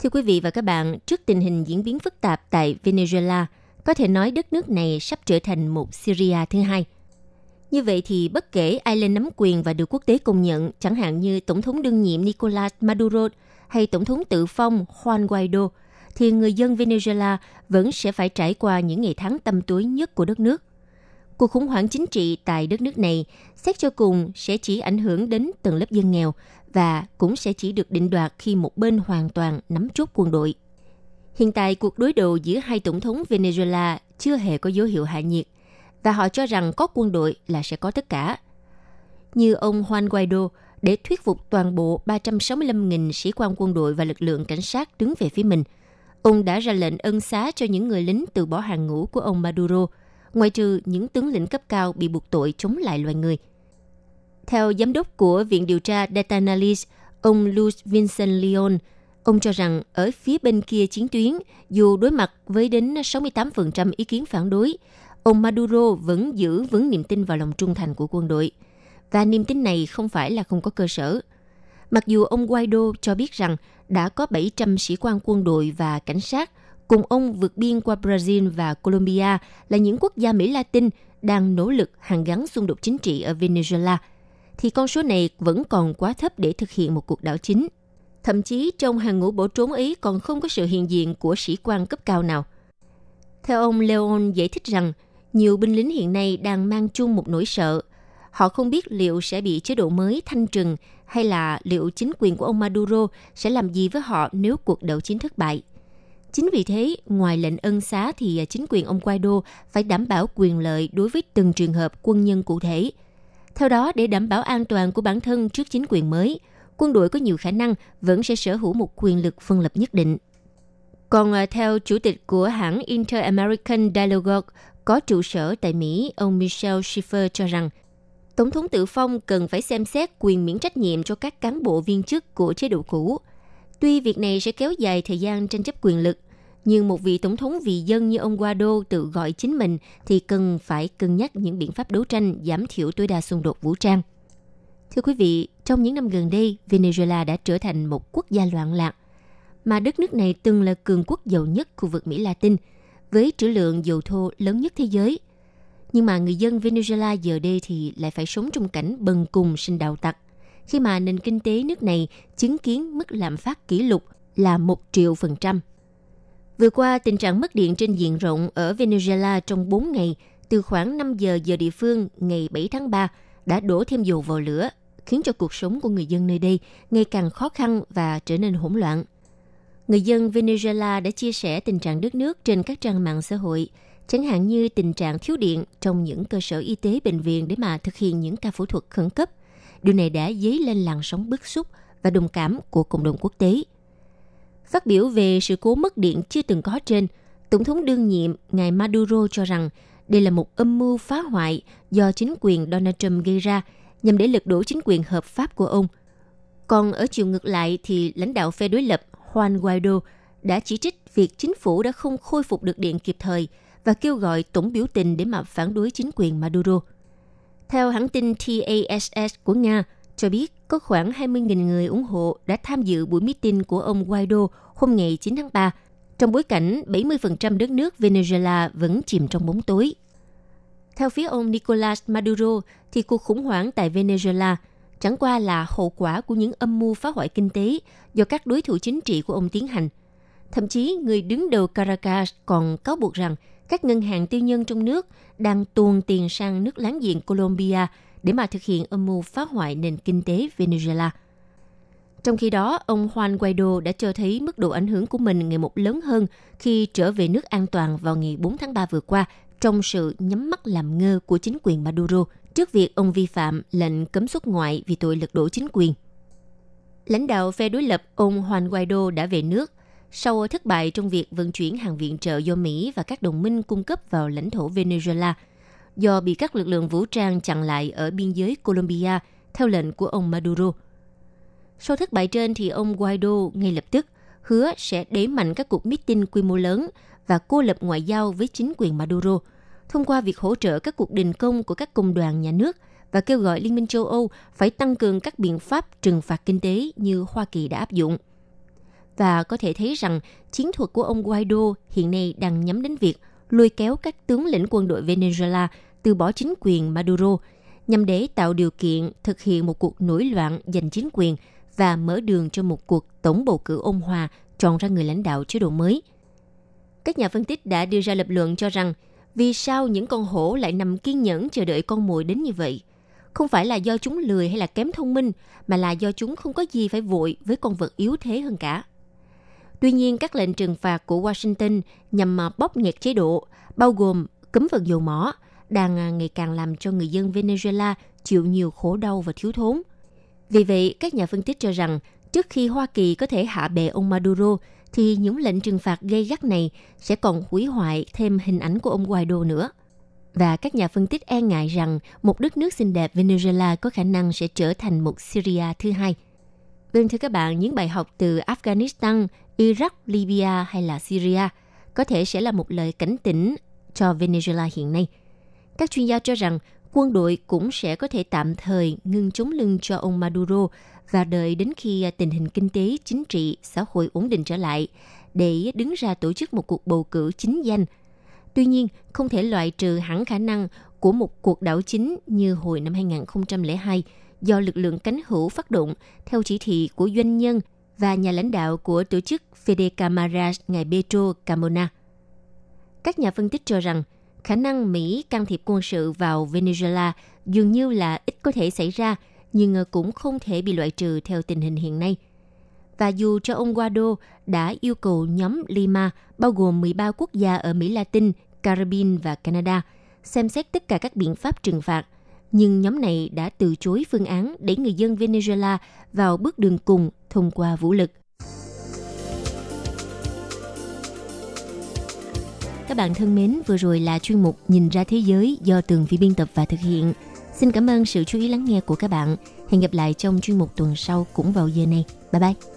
Thưa quý vị và các bạn, trước tình hình diễn biến phức tạp tại Venezuela, có thể nói đất nước này sắp trở thành một Syria thứ hai. Như vậy thì bất kể ai lên nắm quyền và được quốc tế công nhận, chẳng hạn như Tổng thống đương nhiệm Nicolas Maduro hay Tổng thống tự phong Juan Guaido, thì người dân Venezuela vẫn sẽ phải trải qua những ngày tháng tăm tối nhất của đất nước. Cuộc khủng hoảng chính trị tại đất nước này xét cho cùng sẽ chỉ ảnh hưởng đến tầng lớp dân nghèo và cũng sẽ chỉ được định đoạt khi một bên hoàn toàn nắm chốt quân đội. Hiện tại cuộc đối đầu giữa hai tổng thống Venezuela chưa hề có dấu hiệu hạ nhiệt và họ cho rằng có quân đội là sẽ có tất cả. Như ông Juan Guaido để thuyết phục toàn bộ 365.000 sĩ quan quân đội và lực lượng cảnh sát đứng về phía mình. Ông đã ra lệnh ân xá cho những người lính từ bỏ hàng ngũ của ông Maduro, ngoại trừ những tướng lĩnh cấp cao bị buộc tội chống lại loài người. Theo giám đốc của Viện Điều tra Data Analysis, ông Luis Vincent Leon, ông cho rằng ở phía bên kia chiến tuyến, dù đối mặt với đến 68% ý kiến phản đối, ông Maduro vẫn giữ vững niềm tin vào lòng trung thành của quân đội. Và niềm tin này không phải là không có cơ sở. Mặc dù ông Guaido cho biết rằng đã có 700 sĩ quan quân đội và cảnh sát cùng ông vượt biên qua Brazil và Colombia là những quốc gia Mỹ Latin đang nỗ lực hàn gắn xung đột chính trị ở Venezuela, thì con số này vẫn còn quá thấp để thực hiện một cuộc đảo chính. Thậm chí trong hàng ngũ bỏ trốn ấy còn không có sự hiện diện của sĩ quan cấp cao nào. Theo ông Leon giải thích rằng, nhiều binh lính hiện nay đang mang chung một nỗi sợ. Họ không biết liệu sẽ bị chế độ mới thanh trừng hay là liệu chính quyền của ông Maduro sẽ làm gì với họ nếu cuộc đảo chính thất bại. Chính vì thế, ngoài lệnh ân xá thì à, chính quyền ông Guaido phải đảm bảo quyền lợi đối với từng trường hợp quân nhân cụ thể. Theo đó, để đảm bảo an toàn của bản thân trước chính quyền mới, quân đội có nhiều khả năng vẫn sẽ sở hữu một quyền lực phân lập nhất định. Còn à, theo chủ tịch của hãng Inter-American Dialogue có trụ sở tại Mỹ, ông Michel Schiffer cho rằng Tổng thống tự phong cần phải xem xét quyền miễn trách nhiệm cho các cán bộ viên chức của chế độ cũ. Tuy việc này sẽ kéo dài thời gian tranh chấp quyền lực, nhưng một vị tổng thống vì dân như ông Guaido tự gọi chính mình thì cần phải cân nhắc những biện pháp đấu tranh giảm thiểu tối đa xung đột vũ trang. Thưa quý vị, trong những năm gần đây, Venezuela đã trở thành một quốc gia loạn lạc, mà đất nước này từng là cường quốc giàu nhất khu vực Mỹ Latin, với trữ lượng dầu thô lớn nhất thế giới. Nhưng mà người dân Venezuela giờ đây thì lại phải sống trong cảnh bần cùng sinh đạo tặc, khi mà nền kinh tế nước này chứng kiến mức lạm phát kỷ lục là 1 triệu phần trăm. Vừa qua, tình trạng mất điện trên diện rộng ở Venezuela trong 4 ngày, từ khoảng 5 giờ giờ địa phương ngày 7 tháng 3, đã đổ thêm dầu vào lửa, khiến cho cuộc sống của người dân nơi đây ngày càng khó khăn và trở nên hỗn loạn. Người dân Venezuela đã chia sẻ tình trạng đất nước trên các trang mạng xã hội, chẳng hạn như tình trạng thiếu điện trong những cơ sở y tế bệnh viện để mà thực hiện những ca phẫu thuật khẩn cấp. Điều này đã dấy lên làn sóng bức xúc và đồng cảm của cộng đồng quốc tế. Phát biểu về sự cố mất điện chưa từng có trên, Tổng thống đương nhiệm ngài Maduro cho rằng đây là một âm mưu phá hoại do chính quyền Donald Trump gây ra nhằm để lật đổ chính quyền hợp pháp của ông. Còn ở chiều ngược lại thì lãnh đạo phe đối lập Juan Guaido đã chỉ trích việc chính phủ đã không khôi phục được điện kịp thời và kêu gọi tổng biểu tình để mà phản đối chính quyền Maduro. Theo hãng tin TASS của Nga, cho biết có khoảng 20.000 người ủng hộ đã tham dự buổi meeting của ông Guaido hôm ngày 9 tháng 3, trong bối cảnh 70% đất nước Venezuela vẫn chìm trong bóng tối. Theo phía ông Nicolas Maduro, thì cuộc khủng hoảng tại Venezuela chẳng qua là hậu quả của những âm mưu phá hoại kinh tế do các đối thủ chính trị của ông tiến hành. Thậm chí, người đứng đầu Caracas còn cáo buộc rằng các ngân hàng tư nhân trong nước đang tuồn tiền sang nước láng giềng Colombia để mà thực hiện âm mưu phá hoại nền kinh tế Venezuela. Trong khi đó, ông Juan Guaido đã cho thấy mức độ ảnh hưởng của mình ngày một lớn hơn khi trở về nước an toàn vào ngày 4 tháng 3 vừa qua trong sự nhắm mắt làm ngơ của chính quyền Maduro trước việc ông vi phạm lệnh cấm xuất ngoại vì tội lật đổ chính quyền. Lãnh đạo phe đối lập ông Juan Guaido đã về nước sau thất bại trong việc vận chuyển hàng viện trợ do Mỹ và các đồng minh cung cấp vào lãnh thổ Venezuela, do bị các lực lượng vũ trang chặn lại ở biên giới Colombia, theo lệnh của ông Maduro. Sau thất bại trên thì ông Guaido ngay lập tức hứa sẽ đẩy mạnh các cuộc meeting quy mô lớn và cô lập ngoại giao với chính quyền Maduro, thông qua việc hỗ trợ các cuộc đình công của các công đoàn nhà nước và kêu gọi Liên minh châu Âu phải tăng cường các biện pháp trừng phạt kinh tế như Hoa Kỳ đã áp dụng. Và có thể thấy rằng chiến thuật của ông Guaido hiện nay đang nhắm đến việc lôi kéo các tướng lĩnh quân đội Venezuela từ bỏ chính quyền Maduro nhằm để tạo điều kiện thực hiện một cuộc nổi loạn giành chính quyền và mở đường cho một cuộc tổng bầu cử ôn hòa chọn ra người lãnh đạo chế độ mới. Các nhà phân tích đã đưa ra lập luận cho rằng vì sao những con hổ lại nằm kiên nhẫn chờ đợi con mồi đến như vậy? Không phải là do chúng lười hay là kém thông minh, mà là do chúng không có gì phải vội với con vật yếu thế hơn cả. Tuy nhiên, các lệnh trừng phạt của Washington nhằm mà bóp nghẹt chế độ, bao gồm cấm vận dầu mỏ, đang à, ngày càng làm cho người dân Venezuela chịu nhiều khổ đau và thiếu thốn. Vì vậy, các nhà phân tích cho rằng trước khi Hoa Kỳ có thể hạ bệ ông Maduro, thì những lệnh trừng phạt gây gắt này sẽ còn hủy hoại thêm hình ảnh của ông Guaido nữa. Và các nhà phân tích e ngại rằng một đất nước xinh đẹp Venezuela có khả năng sẽ trở thành một Syria thứ hai. Vâng thưa các bạn, những bài học từ Afghanistan, Iraq, Libya hay là Syria có thể sẽ là một lời cảnh tỉnh cho Venezuela hiện nay. Các chuyên gia cho rằng quân đội cũng sẽ có thể tạm thời ngừng chống lưng cho ông Maduro và đợi đến khi tình hình kinh tế, chính trị, xã hội ổn định trở lại để đứng ra tổ chức một cuộc bầu cử chính danh. Tuy nhiên, không thể loại trừ hẳn khả năng của một cuộc đảo chính như hồi năm 2002 do lực lượng cánh hữu phát động theo chỉ thị của doanh nhân và nhà lãnh đạo của tổ chức Fede ngài ngày Petro Carmona. Các nhà phân tích cho rằng khả năng Mỹ can thiệp quân sự vào Venezuela dường như là ít có thể xảy ra, nhưng cũng không thể bị loại trừ theo tình hình hiện nay. Và dù cho ông Guaido đã yêu cầu nhóm Lima, bao gồm 13 quốc gia ở Mỹ Latin, Caribbean và Canada, xem xét tất cả các biện pháp trừng phạt, nhưng nhóm này đã từ chối phương án để người dân Venezuela vào bước đường cùng thông qua vũ lực. Các bạn thân mến, vừa rồi là chuyên mục Nhìn ra thế giới do Tường Vi biên tập và thực hiện. Xin cảm ơn sự chú ý lắng nghe của các bạn. Hẹn gặp lại trong chuyên mục tuần sau cũng vào giờ này. Bye bye!